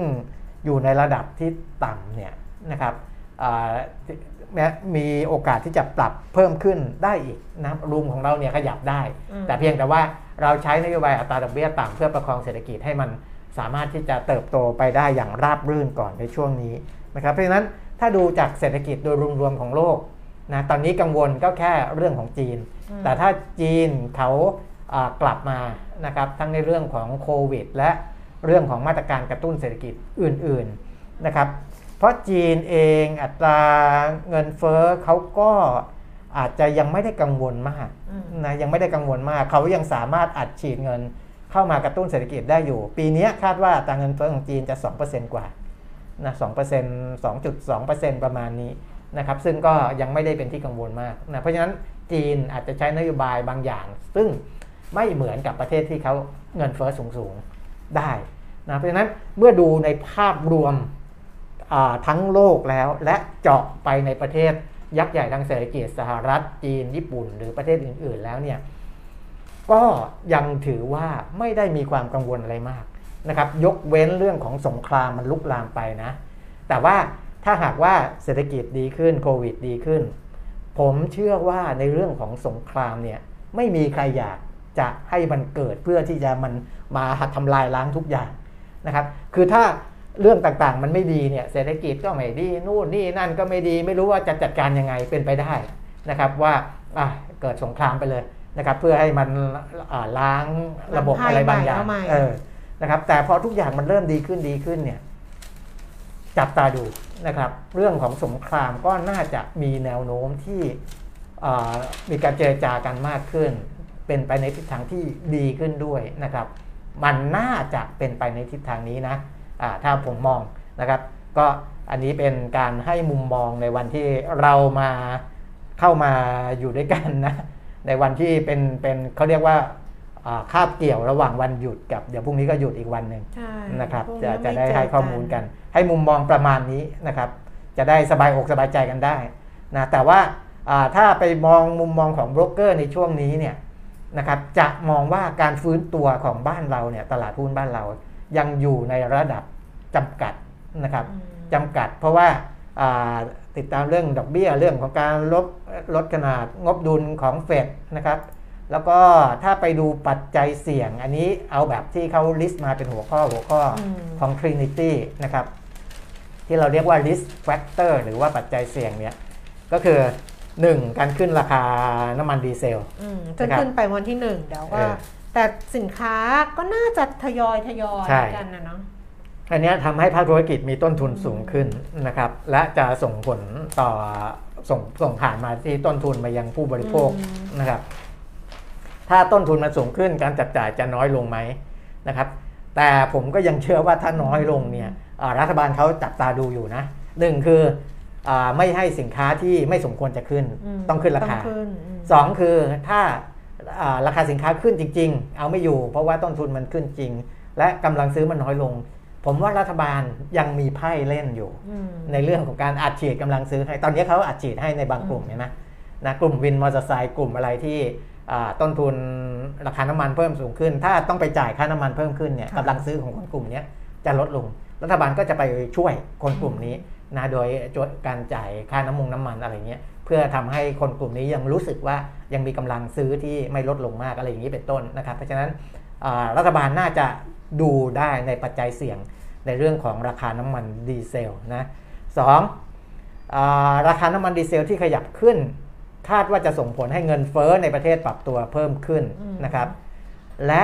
อยู่ในระดับที่ต่ำเนี่ยนะครับมีโอกาสที่จะปรับเพิ่มขึ้นได้อีกนะรูมของเราเนี่ยขยับได้ แต่เพียงแต่ว่า เราใช้นโยบายอัตราดอกเบี้ยต่ำเพื่อประคองเศรษฐกิจให้มันสามารถที่จะเติบโตไปได้อย่างราบรื่นก่อนในช่วงนี้นะครับ เพราะฉะนั้นถ้าดูจากเศรษฐกิจโดยรวมๆของโลกนะตอนนี้กังวลก็แค่เรื่องของจีน แต่ถ้าจีนเขาอ่ากลับมานะครับทั้งในเรื่องของโควิด และเรื่องของมาตรการกระตุ้นเศรษฐกิจอื่นๆนะครับ เพราะจีนเองอัตราเงินเฟ้อเขาก็ อาจจะยังไม่ได้กังวลมากอืมนะยังไม่ได้กังวลมาก เขายังสามารถอัดฉีดเงินเข้ามากระตุ้นเศรษฐกิจได้อยู่ ปีนี้คาดว่าอัตราเงินเฟ้อของจีนจะ 2%กว่านะ2% 2.2%ประมาณนี้นะครับซึ่งก็ยังไม่ได้เป็นที่กังวลมากนะเพราะฉะนั้นจีนอาจจะใช้นโยบายบางอย่าง ซึ่งไม่เหมือนกับประเทศที่เขาเงินเฟ้อสูงๆได้นะเพราะฉะนั้นเมื่อดูในภาพรวมอ่าทั้งโลกแล้วและเจาะไปในประเทศ ยักษ์ใหญ่ทางเศรษฐกิจสหรัฐจีนญี่ปุ่น หรือประเทศอื่น ๆ แล้วเนี่ยก็ยังถือว่าไม่ได้มีความกังวลอะไรมากนะครับ ยกเว้นเรื่องของสงครามมันลุกลามไปนะ แต่ว่าถ้าหากว่าเศรษฐกิจดีขึ้นโควิดดีขึ้น ผมเชื่อว่าในเรื่องของสงครามเนี่ยไม่มีใครอยากจะให้มันเกิดเพื่อที่จะมันมาทำลายล้างทุกอย่างนะครับ คือถ้า เรื่องต่างๆ มันไม่ดีเนี่ยเศรษฐกิจก็ไม่ดีนู่นนี่นั่นก็ไม่ดี ไม่รู้ว่าจะจัดการยังไงเป็นไปได้นะครับว่าอะเกิดสงครามไปเลยนะครับ เพื่อให้มันอ่าล้างระบบอะไรบางอย่างล้างไพ่ใหม่เออนะครับ แต่พอทุกอย่างมันเริ่มดีขึ้นดีขึ้นเนี่ย จับตาดูนะครับ เรื่องของสงครามก็น่าจะมีแนวโน้มที่อ่ามีการเจรจากันมากขึ้น เป็นไปในทิศทางที่ดีขึ้นด้วยนะครับ มันน่าจะเป็นไปในทิศทางนี้นะอ่า ถ้าผมมองนะครับ ก็อันนี้เป็นการให้มุมมองในวันที่เรามาเข้ามาอยู่ด้วยกันนะ ในวันที่เป็นเป็นเขาเรียกว่าอ่าคาบเกี่ยวระหว่างวันหยุดกับเดี๋ยวพรุ่งนี้ก็หยุดอีกวันหนึ่งใช่นะครับพวกจะนี้จะม่ได้เจให้ข้อมูลกัน ให้มุมมองประมาณนี้นะครับ จะได้สบายอกสบายใจกันได้นะแต่ว่าอ่าถ้าไปมองมุมมองของโบรกเกอร์ในช่วงนี้เนี่ยนะครับจะมองว่าการฟื้นตัวของบ้านเราเนี่ยตลาดหุ้นบ้านเรา ยังอยู่ในระดับจำกัดนะครับอืมจำกัด เพราะว่าอ่าติดตามเรื่องดอกเบี้ยเรื่องของการลดลดขนาดงบดุลของเฟดนะครับแล้วก็ถ้าไปดูปัจจัยเสี่ยง อันนี้เอาแบบที่เขาลิสต์มาเป็นหัวข้อหัวข้ออมของ Trinity นะครับที่เราเรียกว่า risk factor หรือว่าปัจจัยเสี่ยงเนี่ยก็คือ 1. การขึ้นราคาน้ำมันดีเซลอืมจะนะครับขึ้นไปวันที่หนึ่งเดี๋ยวก็เออ แต่สินค้าก็น่าจะทยอยทยอยใช่ กันนะเนาะอันเนี้ยทำให้ภาคธุรกิจมีต้นทุนสูงขึ้นนะครับ และจะส่งผลต่อส่งส่งผ่านมาที่ต้นทุนมายังผู้บริโภคอืมนะครับ ถ้าต้นทุนมันสูงขึ้นการจับจ่ายจะน้อยลงไหมนะครับ แต่ผมก็ยังเชื่อว่าถ้าน้อยลงเนี่ยอ่ารัฐบาลเขาจับตาดูอยู่นะหนึ่งคืออาไม่ให้สินค้าที่ไม่สมควรจะขึ้นมต้องขึ้นราคา ต้องขึ้นอืม สองคือถ้าอ่า ราคาสินค้าขึ้นจริง ๆ เอาไม่อยู่ เพราะว่าต้นทุนมันขึ้นจริง และกำลังซื้อมันน้อยลง ผมว่ารัฐบาลยังมีไพ่เล่นอยู่อืมในเรื่องของการอัดฉีดกำลังซื้อให้ ตอนนี้เขาอัดฉีดให้ในบางกลุ่มเห็นไหมนะกลุ่มวินมอเตอร์ไซค์กลุ่มอะไรที่อ่าต้นทุนราคาน้ำมันเพิ่มสูงขึ้น ถ้าต้องไปจ่ายค่าน้ำมันเพิ่มขึ้นเนี่ยค่ะกำลังซื้อของคนกลุ่มเนี้ยจะลดลง รัฐบาลก็จะไปช่วยคนกลุ่มนี้ นะโดยการจ่ายค่าน้ำมงน้ำมันอะไรเงี้ยเพื่อทำให้คนกลุ่มนี้ยังรู้สึกว่ายังมีกำลังซื้อที่ไม่ลดลงมากอะไรอย่างนี้เป็นต้นนะครับ เพราะฉะนั้นรัฐบาลน่าจะดูได้ในปัจจัยเสี่ยงในเรื่องของราคาน้ำมันดีเซลนะสองาราคาน้ำมันดีเซลที่ขยับขึ้น คาดว่าจะส่งผลให้เงินเฟ้อในประเทศปรับตัวเพิ่มขึ้นนะครับและ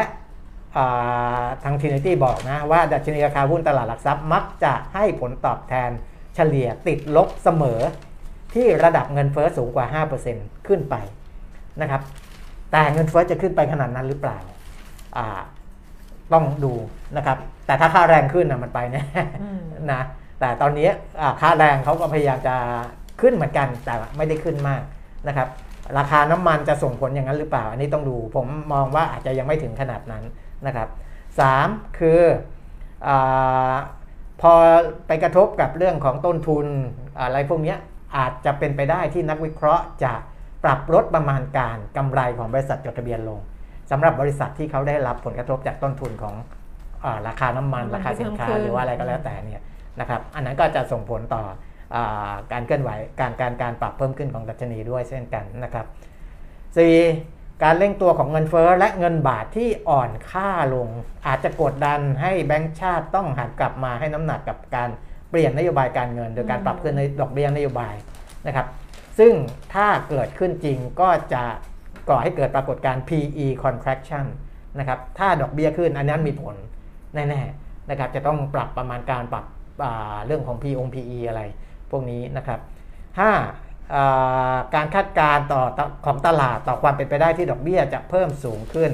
าทางทีนิตี้บอกนะว่าดัชนีราคาหุ้นตลาดหลักทรัพย์มักจะให้ผลตอบแทน เฉลี่ยติดลบเสมอที่ระดับเงินเฟ้อสูงกว่า 5%ขึ้นไปนะครับ แต่เงินเฟ้อจะขึ้นไปขนาดนั้นหรือเปล่าอ่าต้องดูนะครับ แต่ถ้าค่าแรงขึ้นนะมันไปแน่อืมนะ แต่ตอนนี้อ่าค่าแรงเขาก็พยายามจะขึ้นเหมือนกัน แต่ไม่ได้ขึ้นมากนะครับ ราคาน้ำมันจะส่งผลอย่างนั้นหรือเปล่า อันนี้ต้องดูผมมองว่าอาจจะยังไม่ถึงขนาดนั้นนะครับสามคืออา พอไปกระทบกับเรื่องของต้นทุนอะไรพวกเนี้ยอาจจะเป็นไปได้ที่นักวิเคราะห์จะปรับลดประมาณการกำไรของบริษัทจดทะเบียนลงสำหรับบริษัทที่เขาได้รับผลกระทบจากต้นทุนของอาราคาน้ำมันน้ำมันราคาสินค้าที่เพิ่มขึ้นหรือว่าอะไรก็แล้วแต่เนี่ยนะครับอันนั้นก็จะส่งผลต่ออ่าการเคลื่อนไหวการการการปรับเพิ่มขึ้นของดัชนีด้วยเช่นกันนะครับ 4. การเร่งตัวของเงินเฟ้อและเงินบาทที่อ่อนค่าลง อาจจะกดดันให้แบงก์ชาติต้องหันกลับมาให้น้ำหนักกับการเปลี่ยนนโยบายการเงิน โดยการปรับขึ้นในดอกเบี้ยนโยบายนะครับ ซึ่งถ้าเกิดขึ้นจริงก็จะก่อให้เกิดปรากฏการณ์ PE contraction นะครับ ถ้าดอกเบี้ยขึ้นอันนั้นมีผลแน่ๆนะครับ จะต้องปรับประมาณการปรับเรื่องของ P อง PE อะไรพวกนี้นะครับ 5. การคาดการณ์ต่อของตลาดต่อความเป็นไปได้ที่ดอกเบี้ยจะเพิ่มสูงขึ้น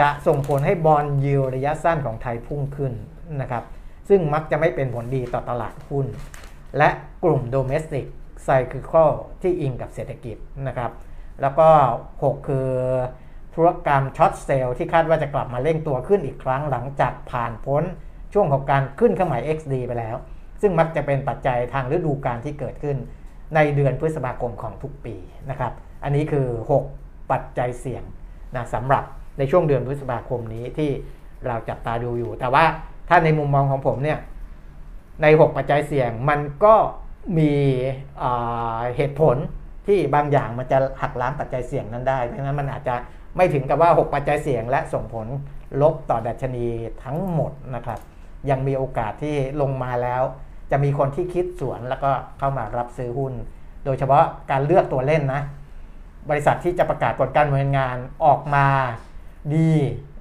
จะส่งผลให้บอลยิวระยะสั้นของไทยพุ่งขึ้นนะครับซึ่งมักจะไม่เป็นผลดีต่อตลาดหุ้น และกลุ่ม domestic cyclical ที่อิงกับเศรษฐกิจนะครับแล้วก็ 6 คือธุรกรรมช็อตเซลล์ที่คาดว่าจะกลับมาเร่งตัวขึ้นอีกครั้งหลังจากผ่านพ้นช่วงของการขึ้นเครื่องหมาย XD ไปแล้ว ซึ่งมักจะเป็นปัจจัยทางฤดูกาลที่เกิดขึ้น ในเดือนพฤษภาคมของทุกปีนะครับ อันนี้คือ 6 ปัจจัยเสี่ยงนะสำหรับในช่วงเดือนพฤษภาคมนี้ที่เราจับตาดูอยู่ แต่ว่าถ้าในมุมมองของผมเนี่ยใน 6 ปัจจัยเสี่ยงมันก็มีเหตุผลที่บางอย่างมันจะหักล้างปัจจัยเสี่ยงนั้นได้ดังนั้นมันอาจจะไม่ถึงกับว่า 6 ปัจจัยเสี่ยง และส่งผลลบต่อดัชนีทั้งหมดนะครับ ยังมีโอกาสที่ลงมาแล้ว จะมีคนที่คิดสวนแล้วก็เข้ามารับซื้อหุ้น โดยเฉพาะการเลือกตัวเล่นนะ บริษัทที่จะประกาศผลการดำเนินงานออกมาดี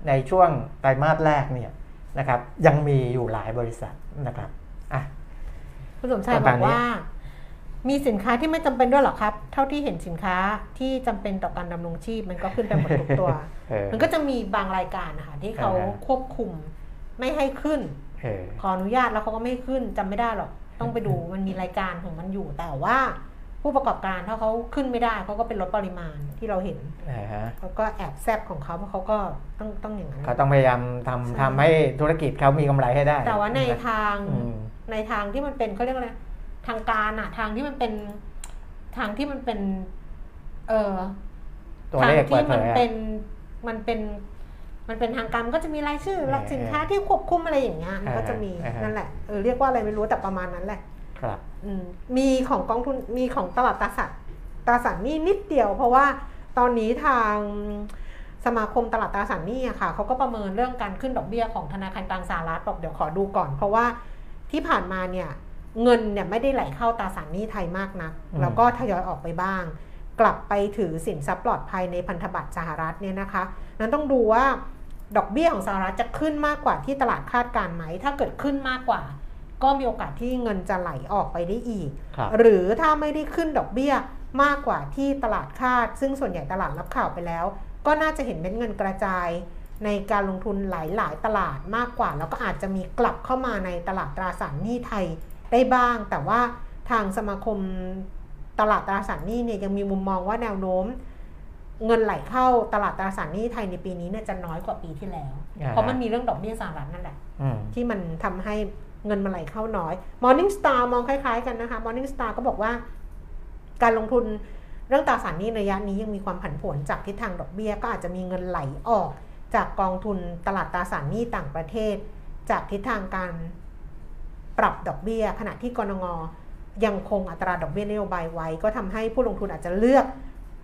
ในช่วงไตรมาสแรกเนี่ยนะครับ ยังมีอยู่หลายบริษัทนะครับอะคุณสมชายประบมาอณกนี้ว่า มีสินค้าที่ไม่จำเป็นด้วยหรอครับ เท่าที่เห็นสินค้าที่จำเป็นต่อการดำรงชีพ มันก็ขึ้นไปหมดทุกตัวเออมันก็จะมีบางรายการนะคะที่เขาอ่าฮะควบคุมไม่ให้ขึ้นเออ ขออนุญาตแล้วเขาก็ไม่ให้ขึ้นจำไม่ได้หรอก ต้องไปดูมันมีรายการของมันอยู่แต่ว่าผู้ประกอบการถ้าเขาขึ้นไม่ได้เขาก็เป็นลดปริมาณที่เราเห็นอ่าฮะเขาก็แอบแซบของเขาเพราะเขาก็ต้องต้องอย่างนั้นเขาต้องพยายามทำใช่ทำให้ธุรกิจเขามีกำไรให้ได้ แต่ว่าในนะครับทางอืมในทางที่มันเป็นเขาเรียกว่าอะไรทางการอะทางที่มันเป็นทางที่มันเป็น เออตัวเลขทางเปิที่ดเผมันยอะเป็นมันเป็น มันเป็นทางการมันก็จะมีรายชื่อเออหลักสินค้าที่ควบคุมอะไรอย่างเงี้ยมันก็จะมีอ่าฮะนั่นแหละเออเรียกว่าอะไรไม่รู้แต่ประมาณนั้นแหละครับอืมมีของกองทุนมีของตลาดตราสารตราสารหนี้นิดเดียว เพราะว่าตอนนี้ทางสมาคมตลาดตราสารหนี้อะค่ะเขาก็ประเมินเรื่องการขึ้นดอกเบี้ยของธนาคารกลางสหรัฐบอกเดี๋ยวขอดูก่อน เพราะว่าที่ผ่านมาเนี่ยเงินเนี่ยไม่ได้ไหลเข้าตราสารหนี้ไทยมากนักอืมแล้วก็ทยอยออกไปบ้าง กลับไปถือสินทรัพย์ปลอดภัยในพันธบัตรสหรัฐเนี่ยนะคะ นั้นต้องดูว่า ดอกเบี้ยของสหรัฐจะขึ้นมากกว่าที่ตลาดคาดการณ์ไหม ถ้าเกิดขึ้นมากกว่า ก็มีโอกาสที่เงินจะไหลออกไปได้อีกครับหรือถ้าไม่ได้ขึ้นดอกเบี้ยมากกว่าที่ตลาดคาด ซึ่งส่วนใหญ่ตลาดรับข่าวไปแล้ว ก็น่าจะเห็นเม็ดเงินกระจาย ในการลงทุนหลาย ๆ ตลาดมากกว่า แล้วก็อาจจะมีกลับเข้ามาในตลาดตราสารหนี้ไทยได้บ้าง แต่ว่าทางสมาคมตลาดตราสารหนี้เนี่ยยังมีมุมมองว่าแนวโน้ม เงินไหลเข้าตลาดตราสารหนี้ไทยในปีนี้เนี่ยจะน้อยกว่าปีที่แล้วอ่าเพราะมันมีเรื่องดอกเบี้ยสหรัฐนั่นแหละอืมที่มันทำให้เงินมันไหลเข้าน้อย Morning Star มองคล้าย ๆ กันนะคะ Morning Star ก็บอกว่า การลงทุนเรื่องตราสารหนี้ระยะนี้ยังมีความผันผวนจากทิศทางดอกเบี้ย ก็อาจจะมีเงินไหลออก จากกองทุนตลาดตราสารหนี้ต่างประเทศ จากทิศทางการปรับดอกเบี้ย ขณะที่กรงงยังคงอัตราดอกเบี้ยนโยบายไว้ ก็ทำให้ผู้ลงทุนอาจจะเลือก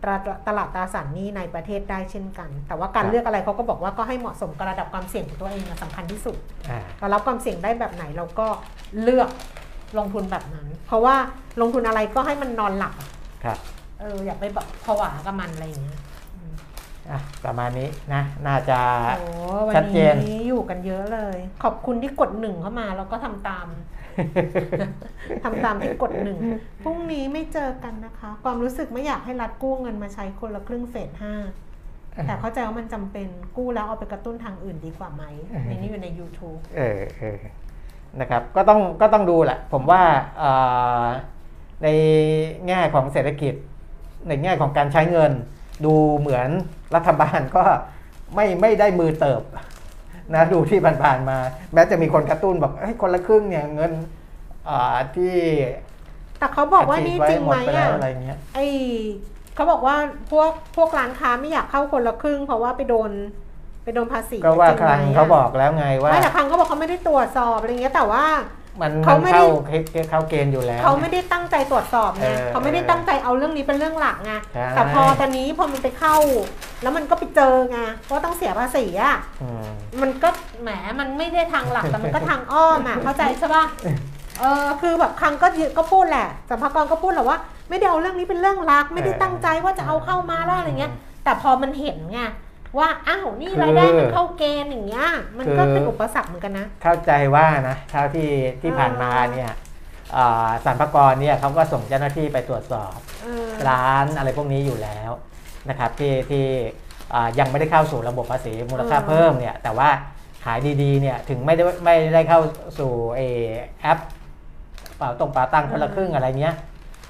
ตราตลาดตราสารหนี้ในประเทศได้เช่นกัน แต่ว่าการครับเลือกอะไรเขาก็บอกว่าก็ให้เหมาะสมกับระดับความเสี่ยงของตัวเองอะสำคัญที่สุดอ่าเรารับความเสี่ยงได้แบบไหนเราก็เลือกลงทุนแบบนั้น เพราะว่าลงทุนอะไรก็ให้มันนอนหลับอะครับเอออย่าไปแบบผวากับมันอะไรอย่างเงี้ยอะประมาณนี้นะ น่าจะโอ้วัชันดเจนนี้อยู่กันเยอะเลย ขอบคุณที่กดหนึ่งเข้ามาแล้วก็ทำตาม ทำตามที่กดหนึ่งพรุ่งนี้ไม่เจอกันนะคะ ความรู้สึกไม่อยากให้รัฐกู้เงินมาใช้คนละครึ่งเฟสห้าแต่เข้าใจว่ามันจำเป็นกู้แล้วเอาไปกระตุ้นทางอื่นดีกว่าไหมในนี้อยู่ใน YouTube เออเออนะครับก็ต้องก็ต้องดูแหละ ผมว่าเอ่อในแง่ของเศรษฐกิจ ในแง่ของการใช้เงิน ดูเหมือนรัฐบาลก็ไม่ไม่ได้มือเติบ นะดูที่ผ่านๆมา แม้จะมีคนกระตุ้นบอกเฮ้ยคนละครึ่งเนี่ยเงินอ่าที่แต่เขาบอกว่านี่ดจริงหมไหมดปแล้วอะอะไรเงี้ยไอเขาบอกว่าพวกพวกร้านค้าไม่อยากเข้าคนละครึ่ง เพราะว่าไปโดนไปโดนภาษีก็ว่าจริงคไหมลังอะเขาบอกแล้วไงว่าไม่แต่ครั้งเขาบอกเขาไม่ได้ตรวจสอบอะไรเงี้ยแต่ว่า มันเขามันไม่ได้ เข้าเข้าเกณฑ์อยู่แล้ว เขาไม่ได้ตั้งใจตรวจสอบไงเออเขาไม่ได้ตั้งใจเอาเรื่องนี้เป็นเรื่องหลักไงใช่ แต่พอตอนนี้พอมันไปเข้า แล้วมันก็ไปเจอไงว่าต้องเสียภาษีอะอืม มันก็แหมมันไม่ได้ทางหลักแต่มันก็ทางอ้อมอะเข้าใจใช่ป่ะเออคือแบบครั้งก็ยืก็พูดแหละสัมภากรก็พูดแหละว่า ไม่ได้เอาเรื่องนี้เป็นเรื่องรัก ไม่ได้ตั้งใจว่าจะเอาเข้ามาแล้วอะไรเงี้ย แต่พอมันเห็นไง ว่าอ้าวนี่รายได้มันเข้าเกณฑ์อย่างเงี้ยมันก็เป็นอุปสรรคเหมือนกันนะ เข้าใจว่านะเท่าที่ที่ผ่านมาเนี่ยอ่าสรรพากรเนี่ยเขาก็ส่งเจ้าหน้าที่ไปตรวจสอบเออร้านอะไรพวกนี้อยู่แล้วนะครับที่ที่อ่ายังไม่ได้เข้าสู่ระบบภาษีมูลค่าเพิ่มเนี่ยแต่ว่าขายดีๆเนี่ยถึงไม่ได้ไม่ได้เข้าสู่เอแอปเป่าตรงเป่าตังคนละครึ่งอะไรเงี้ย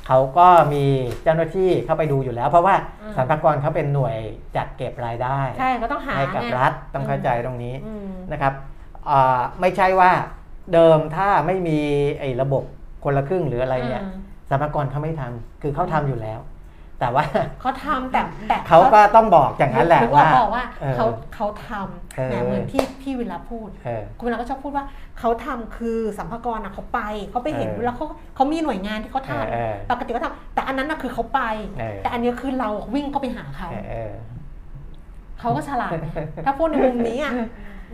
เขาก็มีเจ้าหน้าที่เข้าไปดูอยู่แล้ว เพราะว่าสรรพากรเขาเป็นหน่วยจัดเก็บรายได้ใช่ก็ต้องหาให้กับไงรัฐต้องเข้าใจตรงนี้อืมนะครับอ่าไม่ใช่ว่าเดิมถ้าไม่มีไอ้ระบบคนละครึ่งหรืออะไรเนี่ยอืมสรรพากรเขาไม่ทำคือเขาทำอยู่แล้ว แต่ว่าเขาทำแต่แต่เขาก็ต้องบอกอย่างนั้นแหละนึกว่าบอกว่าเออเขาเขาทเออำแหมเหมือนที่พี่วิลาพูดเออคุณวิลาก็ชอบพูดว่าเขาทำคือสัมภากระเขาไปเขาไปเห็นเออแล้วเขาเขามีหน่วยงานที่เขาทเออเออำปกติเขาทำแต่อันนั้นน่ะคือเขาไปเออแต่อันเนี้ยคือเราวิ่งเข้าไปหาเขาเออเออเขาก็ฉลาดไงถ้าพูดในมุมนี้อะ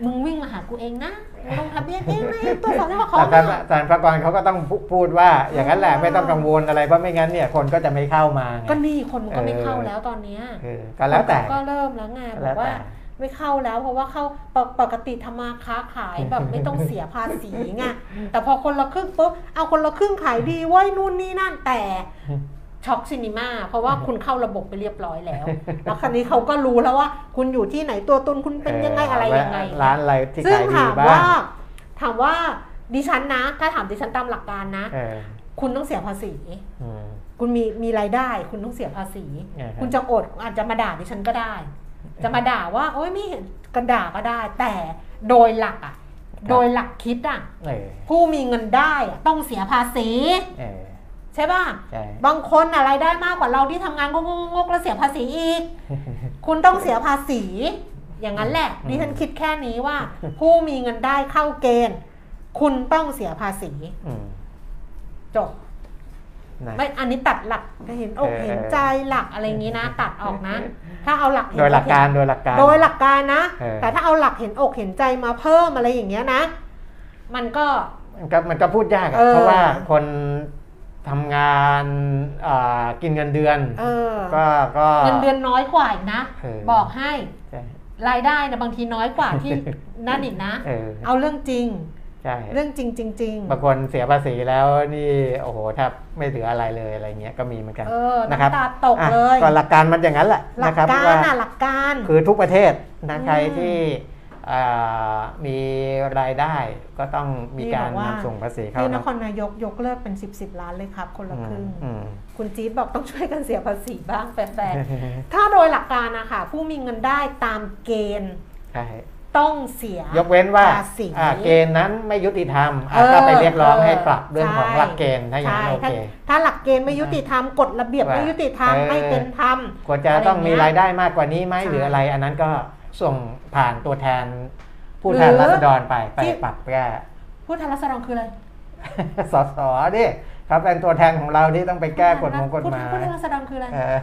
มึงวิ่งมาหากูเองนะมึง ลงทะเบียนเองนะตัวสอนให้เขาแต่อะสรรพากรเขาก็ต้องพูพูดว่า อย่างนั้นแหละไม่ต้องกังวลอะไรเพราะไม่งั้นเนี่ยคนก็จะไม่เข้ามาไงก็นี่คนมันก็ไม่เออเข้าแล้วตอนเนี้ยเออก็แล้วแต่ก็เริ่มแล้วไงบแล้อวกว่าแต่ไม่เข้าแล้วเพราะว่าเข้าปกปกติทำมาค้าขายแบบไม่ต้องเสียภาษีไงแต่พอคนละครึ่งปุ๊บเอาคนละครึ่งขายดีเว้ยนู่นนี่นั่นแต่ ช็อกซินิมาเพราะว่าคุณเข้าระบบไปเรียบร้อยแล้ว แล้วคราวนี้เขาก็รู้แล้วว่า คุณอยู่ที่ไหนตัวตนคุณเป็นยังไงอะไรยังไงร้านอะไรที่ซึ่งขายดีถามบ้าว่างถามว่าดิฉันนะ ถ้าถามดิฉันตามหลักการนะเออคุณต้องเสียภาษีอืมคุณมีมีรายได้ คุณต้องเสียภาษีอ่าฮะคุณจะอดอาจจะมาด่าดิฉันก็ได้ จะมาด่าว่า โอ๊ยไม่เห็นกันด่าก็ได้ แต่โดยหลักอะโดยหลักคิดอะเออผู้มีเงินได้อะต้องเสียภาษีเออใช่ป่ะใช่บางคนอะไรายได้มากกว่าเราที่ทำงานงกงกๆแล้วเสียภาษีอีก คุณต้องเสียภาษี อย่างนั้นแหละดิฉันคิดแค่นี้ว่า ผู้มีเงินได้เข้าเกณฑ์ คุณต้องเสียภาษีอืมจบนะไม่อันนี้ตัดหลักเห็นอกเออเห็นใจหลักอะไรอย่างนี้นะ ตัดออกนะ ถ้าเอาหลักเนโดยหลักการอกโดยหลักการ โดยหลักการนะเออแต่ถ้าเอาหลักเห็นอกเห็นใจมาเพิ่มอะไรอย่างเงี้ยนะ มันก็มันก็มันก็พูดยากอะเออเพราะว่าคน ทำงานอ่ากินเงินเดือนเออก็ก็เงินเดือนน้อยกว่าอีกนะเออบอกให้ใช่รายได้นะบางทีน้อยกว่าที่นั่นอีกนะ เออเอาเรื่องจริงใช่เรื่องจริงจริงบางคนเสียภาษีแล้วนี่โอ้โหแทบไม่เหลืออะไรเลยอะไรเงี้ยก็มีเหมือนกันๆเออนะครับน้ำตาตกอะเลยก็หลักการมันอย่างนั้นแหละหลันะกครับการว่าน่ะหลักการ คือทุกประเทศนะใครอืมที่อ่า มีรายได้ก็ต้องมีการนี่บอกว่านำส่งภาษีเข้าที่นนะครนายกยกเลิกเป็น 10บสล้านเลยครับ คนละครึ่งอืมคุณจี๊ดบอกต้องช่วยกันเสียภาษีบ้างแฟนๆถ้าโดยหลักการนะคะผู้มีเงินได้ตามเกณฑ์ใช่ต้องเสีย ยกเว้นว่าภาษีอ่าเกณฑ์นั้นไม่ยุติธรรมอะเออก็ไปเรียกร้องเออให้ปรับเรื่องของใช่หลักเกณฑ์ถ้าอย่างนั้นใช่โอถ้าเคถ้าหลักเกณฑ์ไม่ยุติธรรมกฎระเบียบว่าไม่ยุติธรรมเออไม่เป็นธรรมควรจะต้องมีรายได้มากกว่านี้ไหมใช่หรืออะไรอันนั้นก็ ส่งผ่านตัวแทนผู้แทนหรือราษฎรไปไปที่ปรับแก้ผู้แทนรัษฎรคืออะไรสสดิเขาเป็นตัวแทนของเราที่ต้องไปแก้กฎหมงกฎหมายผู้แทนรัษฎรคืออะไรเออ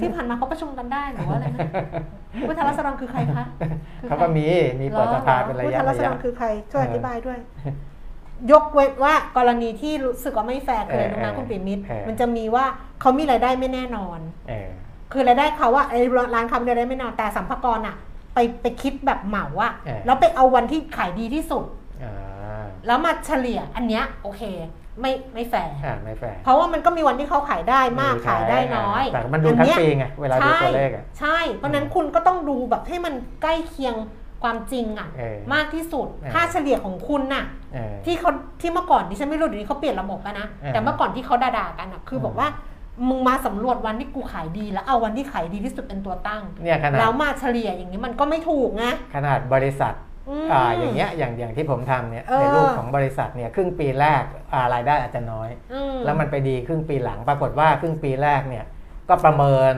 ที่ผ่านมาเขาประชุมกันได้หรือว่าอะไรนะผู้แทนรัษฎรคือใครคะคือใครเขาก็มีมีเปิดสภาเป็นระผู้ยะแทนรัระษฎยะรคือใครช่วยเอออธิบายด้วย ยกเว้นว่ากรณีที่รู้สึกว่าไม่แฟร์คืออะไรรู้ไหมเออคุณปิมิตรเออมันจะมีว่าเขามีรายได้ไม่แน่นอนเออ คือรายได้เขาอะไอ้ร้านค้ามีรายได้ไม่แน่นอนแต่สัมภากระอะไปไปคิดแบบเหมาอะเออ แล้วไปเอาวันที่ขายดีที่สุด อ่าแล้วมาเฉลี่ยอันเนี้ยโอเค ไม่ไม่แฟร์อ่าไม่แฟร์เพราะว่ามันก็มีวันที่เขาขายได้มากมีขายได้น้อยแต่มันดูทั้งอัเนี้ยปีไงเวลาดูตัวเลขอะใช่ เพราะฉะนั้นคุณก็ต้องดูแบบให้มันใกล้เคียงความจริงอะเออมากที่สุด เออ ค่าเฉลี่ยของคุณน่ะ เออ ที่เขาที่เมื่อก่อนดิฉันไม่รู้เดี๋ยวนี้เขาเปลี่ยนระบบกันนะ เออแต่เมื่อก่อนที่เขาด่าๆกันอะคืออม บอกว่า มึงมาสำรวจวันที่กูขายดี แล้วเอาวันที่ขายดีที่สุดเป็นตัวตั้งเนี่ยขนาดแล้วมาเฉลี่ยอย่างนี้มันก็ไม่ถูกไงขนาดบริษัทมอ่าอย่างเงี้ยอย่างอย่างที่ผมทำเนี่ยเออในรูปของบริษัทเนี่ยครึ่งปีแรกอ่ารายได้อาจจะน้อยอืมแล้วมันไปดีครึ่งปีหลัง ปรากฏว่าครึ่งปีแรกเนี่ยก็ประเมิน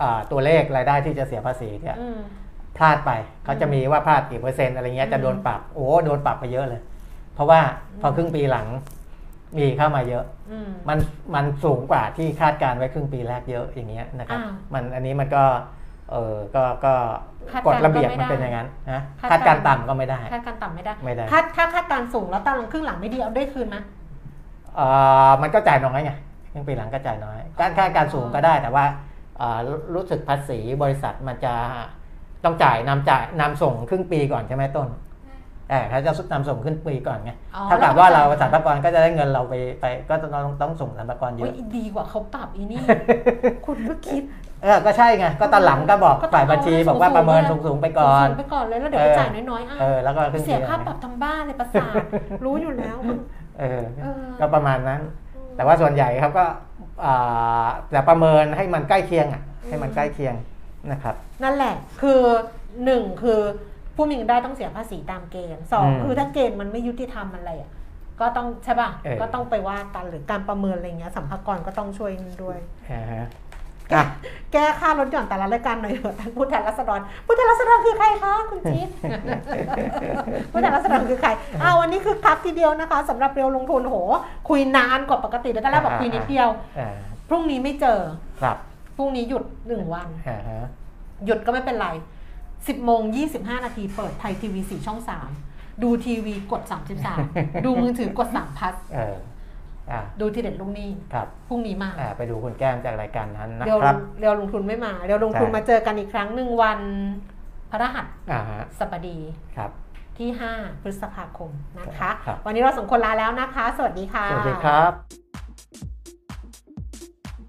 อ่าตัวเลขรายได้ที่จะเสียภาษีเนี่ยอืมพลาดไปเขาจะมีว่าพลาดกี่เปอร์เซ็นต์อะไรเงี้ยอืมจะโดนปรับโอ้โดนปรับไปเยอะเลย เพราะว่าพอครึ่งปีหลัง มีเข้ามาเยอะอืมมันมันสูงกว่าที่คาดการไว้ครึ่งปีแรกเยอะอย่างเงี้ยนะครับอ้าวมันอันนี้มันก็เออก็ก็คาดกการณ์ฎระเบียบก็ไม่มันเป็นได้อย่างนั้นนะคาดคาดการการณ์ต่ำก็ไม่ได้ คาดการณ์ต่ำไม่ได้ไม่ได้ ถ้าถ้าคาดการณ์สูงแล้วตารางครึ่งหลังไม่ดีเอาได้คืนไหมเอ่อมันก็จ่ายน้อยไงครึ่งปีหลังก็จ่ายน้อย การคาดการสูงก็ได้แต่ว่าเอ่อรู้รู้สึกภาษีบริษัทมันจะต้องจ่ายนำจ่ายนำส่งครึ่งปีก่อนใช่ไหมต้นเออเขาจะนำส่งครึ่งปีก่อนไงอ๋อถ้ากับว่าเราแล้วก็สรจ่ายรพากรก็จะได้เงินเราไปไปก็ต้องต้องส่งสรรพากรเยโอ้ยอะดีกว่าเขาปรับอีนี่คุณก็คิดเออก็ใช่ไงก็ตอนหลังก็บอกก็ต้องฝ่ายบัญชีเอาบอกว่าสูงๆประเมินเลยสูงๆไปก่อนสูงๆไปก่อนเลยแล้วเดี๋ยวไปเออจ่ายน้อยๆอะเออแล้วก็ครึ่งเสียปีค่าปรับทำบ้านเลยประสาทรู้อยู่แล้วเออเออก็ประมาณนั้น แต่ว่าส่วนใหญ่ครับก็อ่าแต่ประเมินให้มันใกล้เคียงอะให้มันใกล้เคียงนะครับ นั่นแหละคือหนึ่งคือ ผู้มีเงินได้ต้องเสียภาษีตามเกณฑ์สองอืมคือถ้าเกณฑ์มันไม่ยุติธรรมอะไรอะก็ต้องใช่ป่ะเออก็ต้องไปว่ากันหรือการประเมินอะไรเงี้ยสัมภากรก็ต้องช่วยด้วยอ่าฮะอะแก้ค่ารถหย่อนแต่ละรายการหน่อยเถอะท่านผู้แทนรัษฎรผู้แทนรัษฎรคือใครคะคุณจี๊ดผู้แทนรัษฎรคือใครอ้าววันนี้คือคับทีเดียวนะคะสำหรับเรียวลงทุนโห คุยนานกว่าปกติแล้วตอนแรกบอกคุยนิดเดียวอ่าพรุ่งนี้ไม่เจอครับพรุ่งนี้หยุดหนึ่งวันอ่าฮะหยุดก็ไม่เป็นไร 10โมง25 นาทีเปิดไทยทีวี 4 ช่อง 3 ดูทีวีกด 33 ดูมือถือกด3พัสเอออ่าดูทีเด็ดลุงนี่ครับพรุ่งนี้มาอ่าไปดูคุณแก้มจากรายการนั้นนะเรียวครับเรียวลงทุนไม่มาเรียวลงทุนใช่มาเจอกันอีกครั้งหนึ่งวันพระรหัสอ่าฮะสบดีครับที่ 5 พฤษภาคมนะคะครับวันนี้เราสองคนลาแล้วนะคะ สวัสดีค่ะ สวัสดีครับ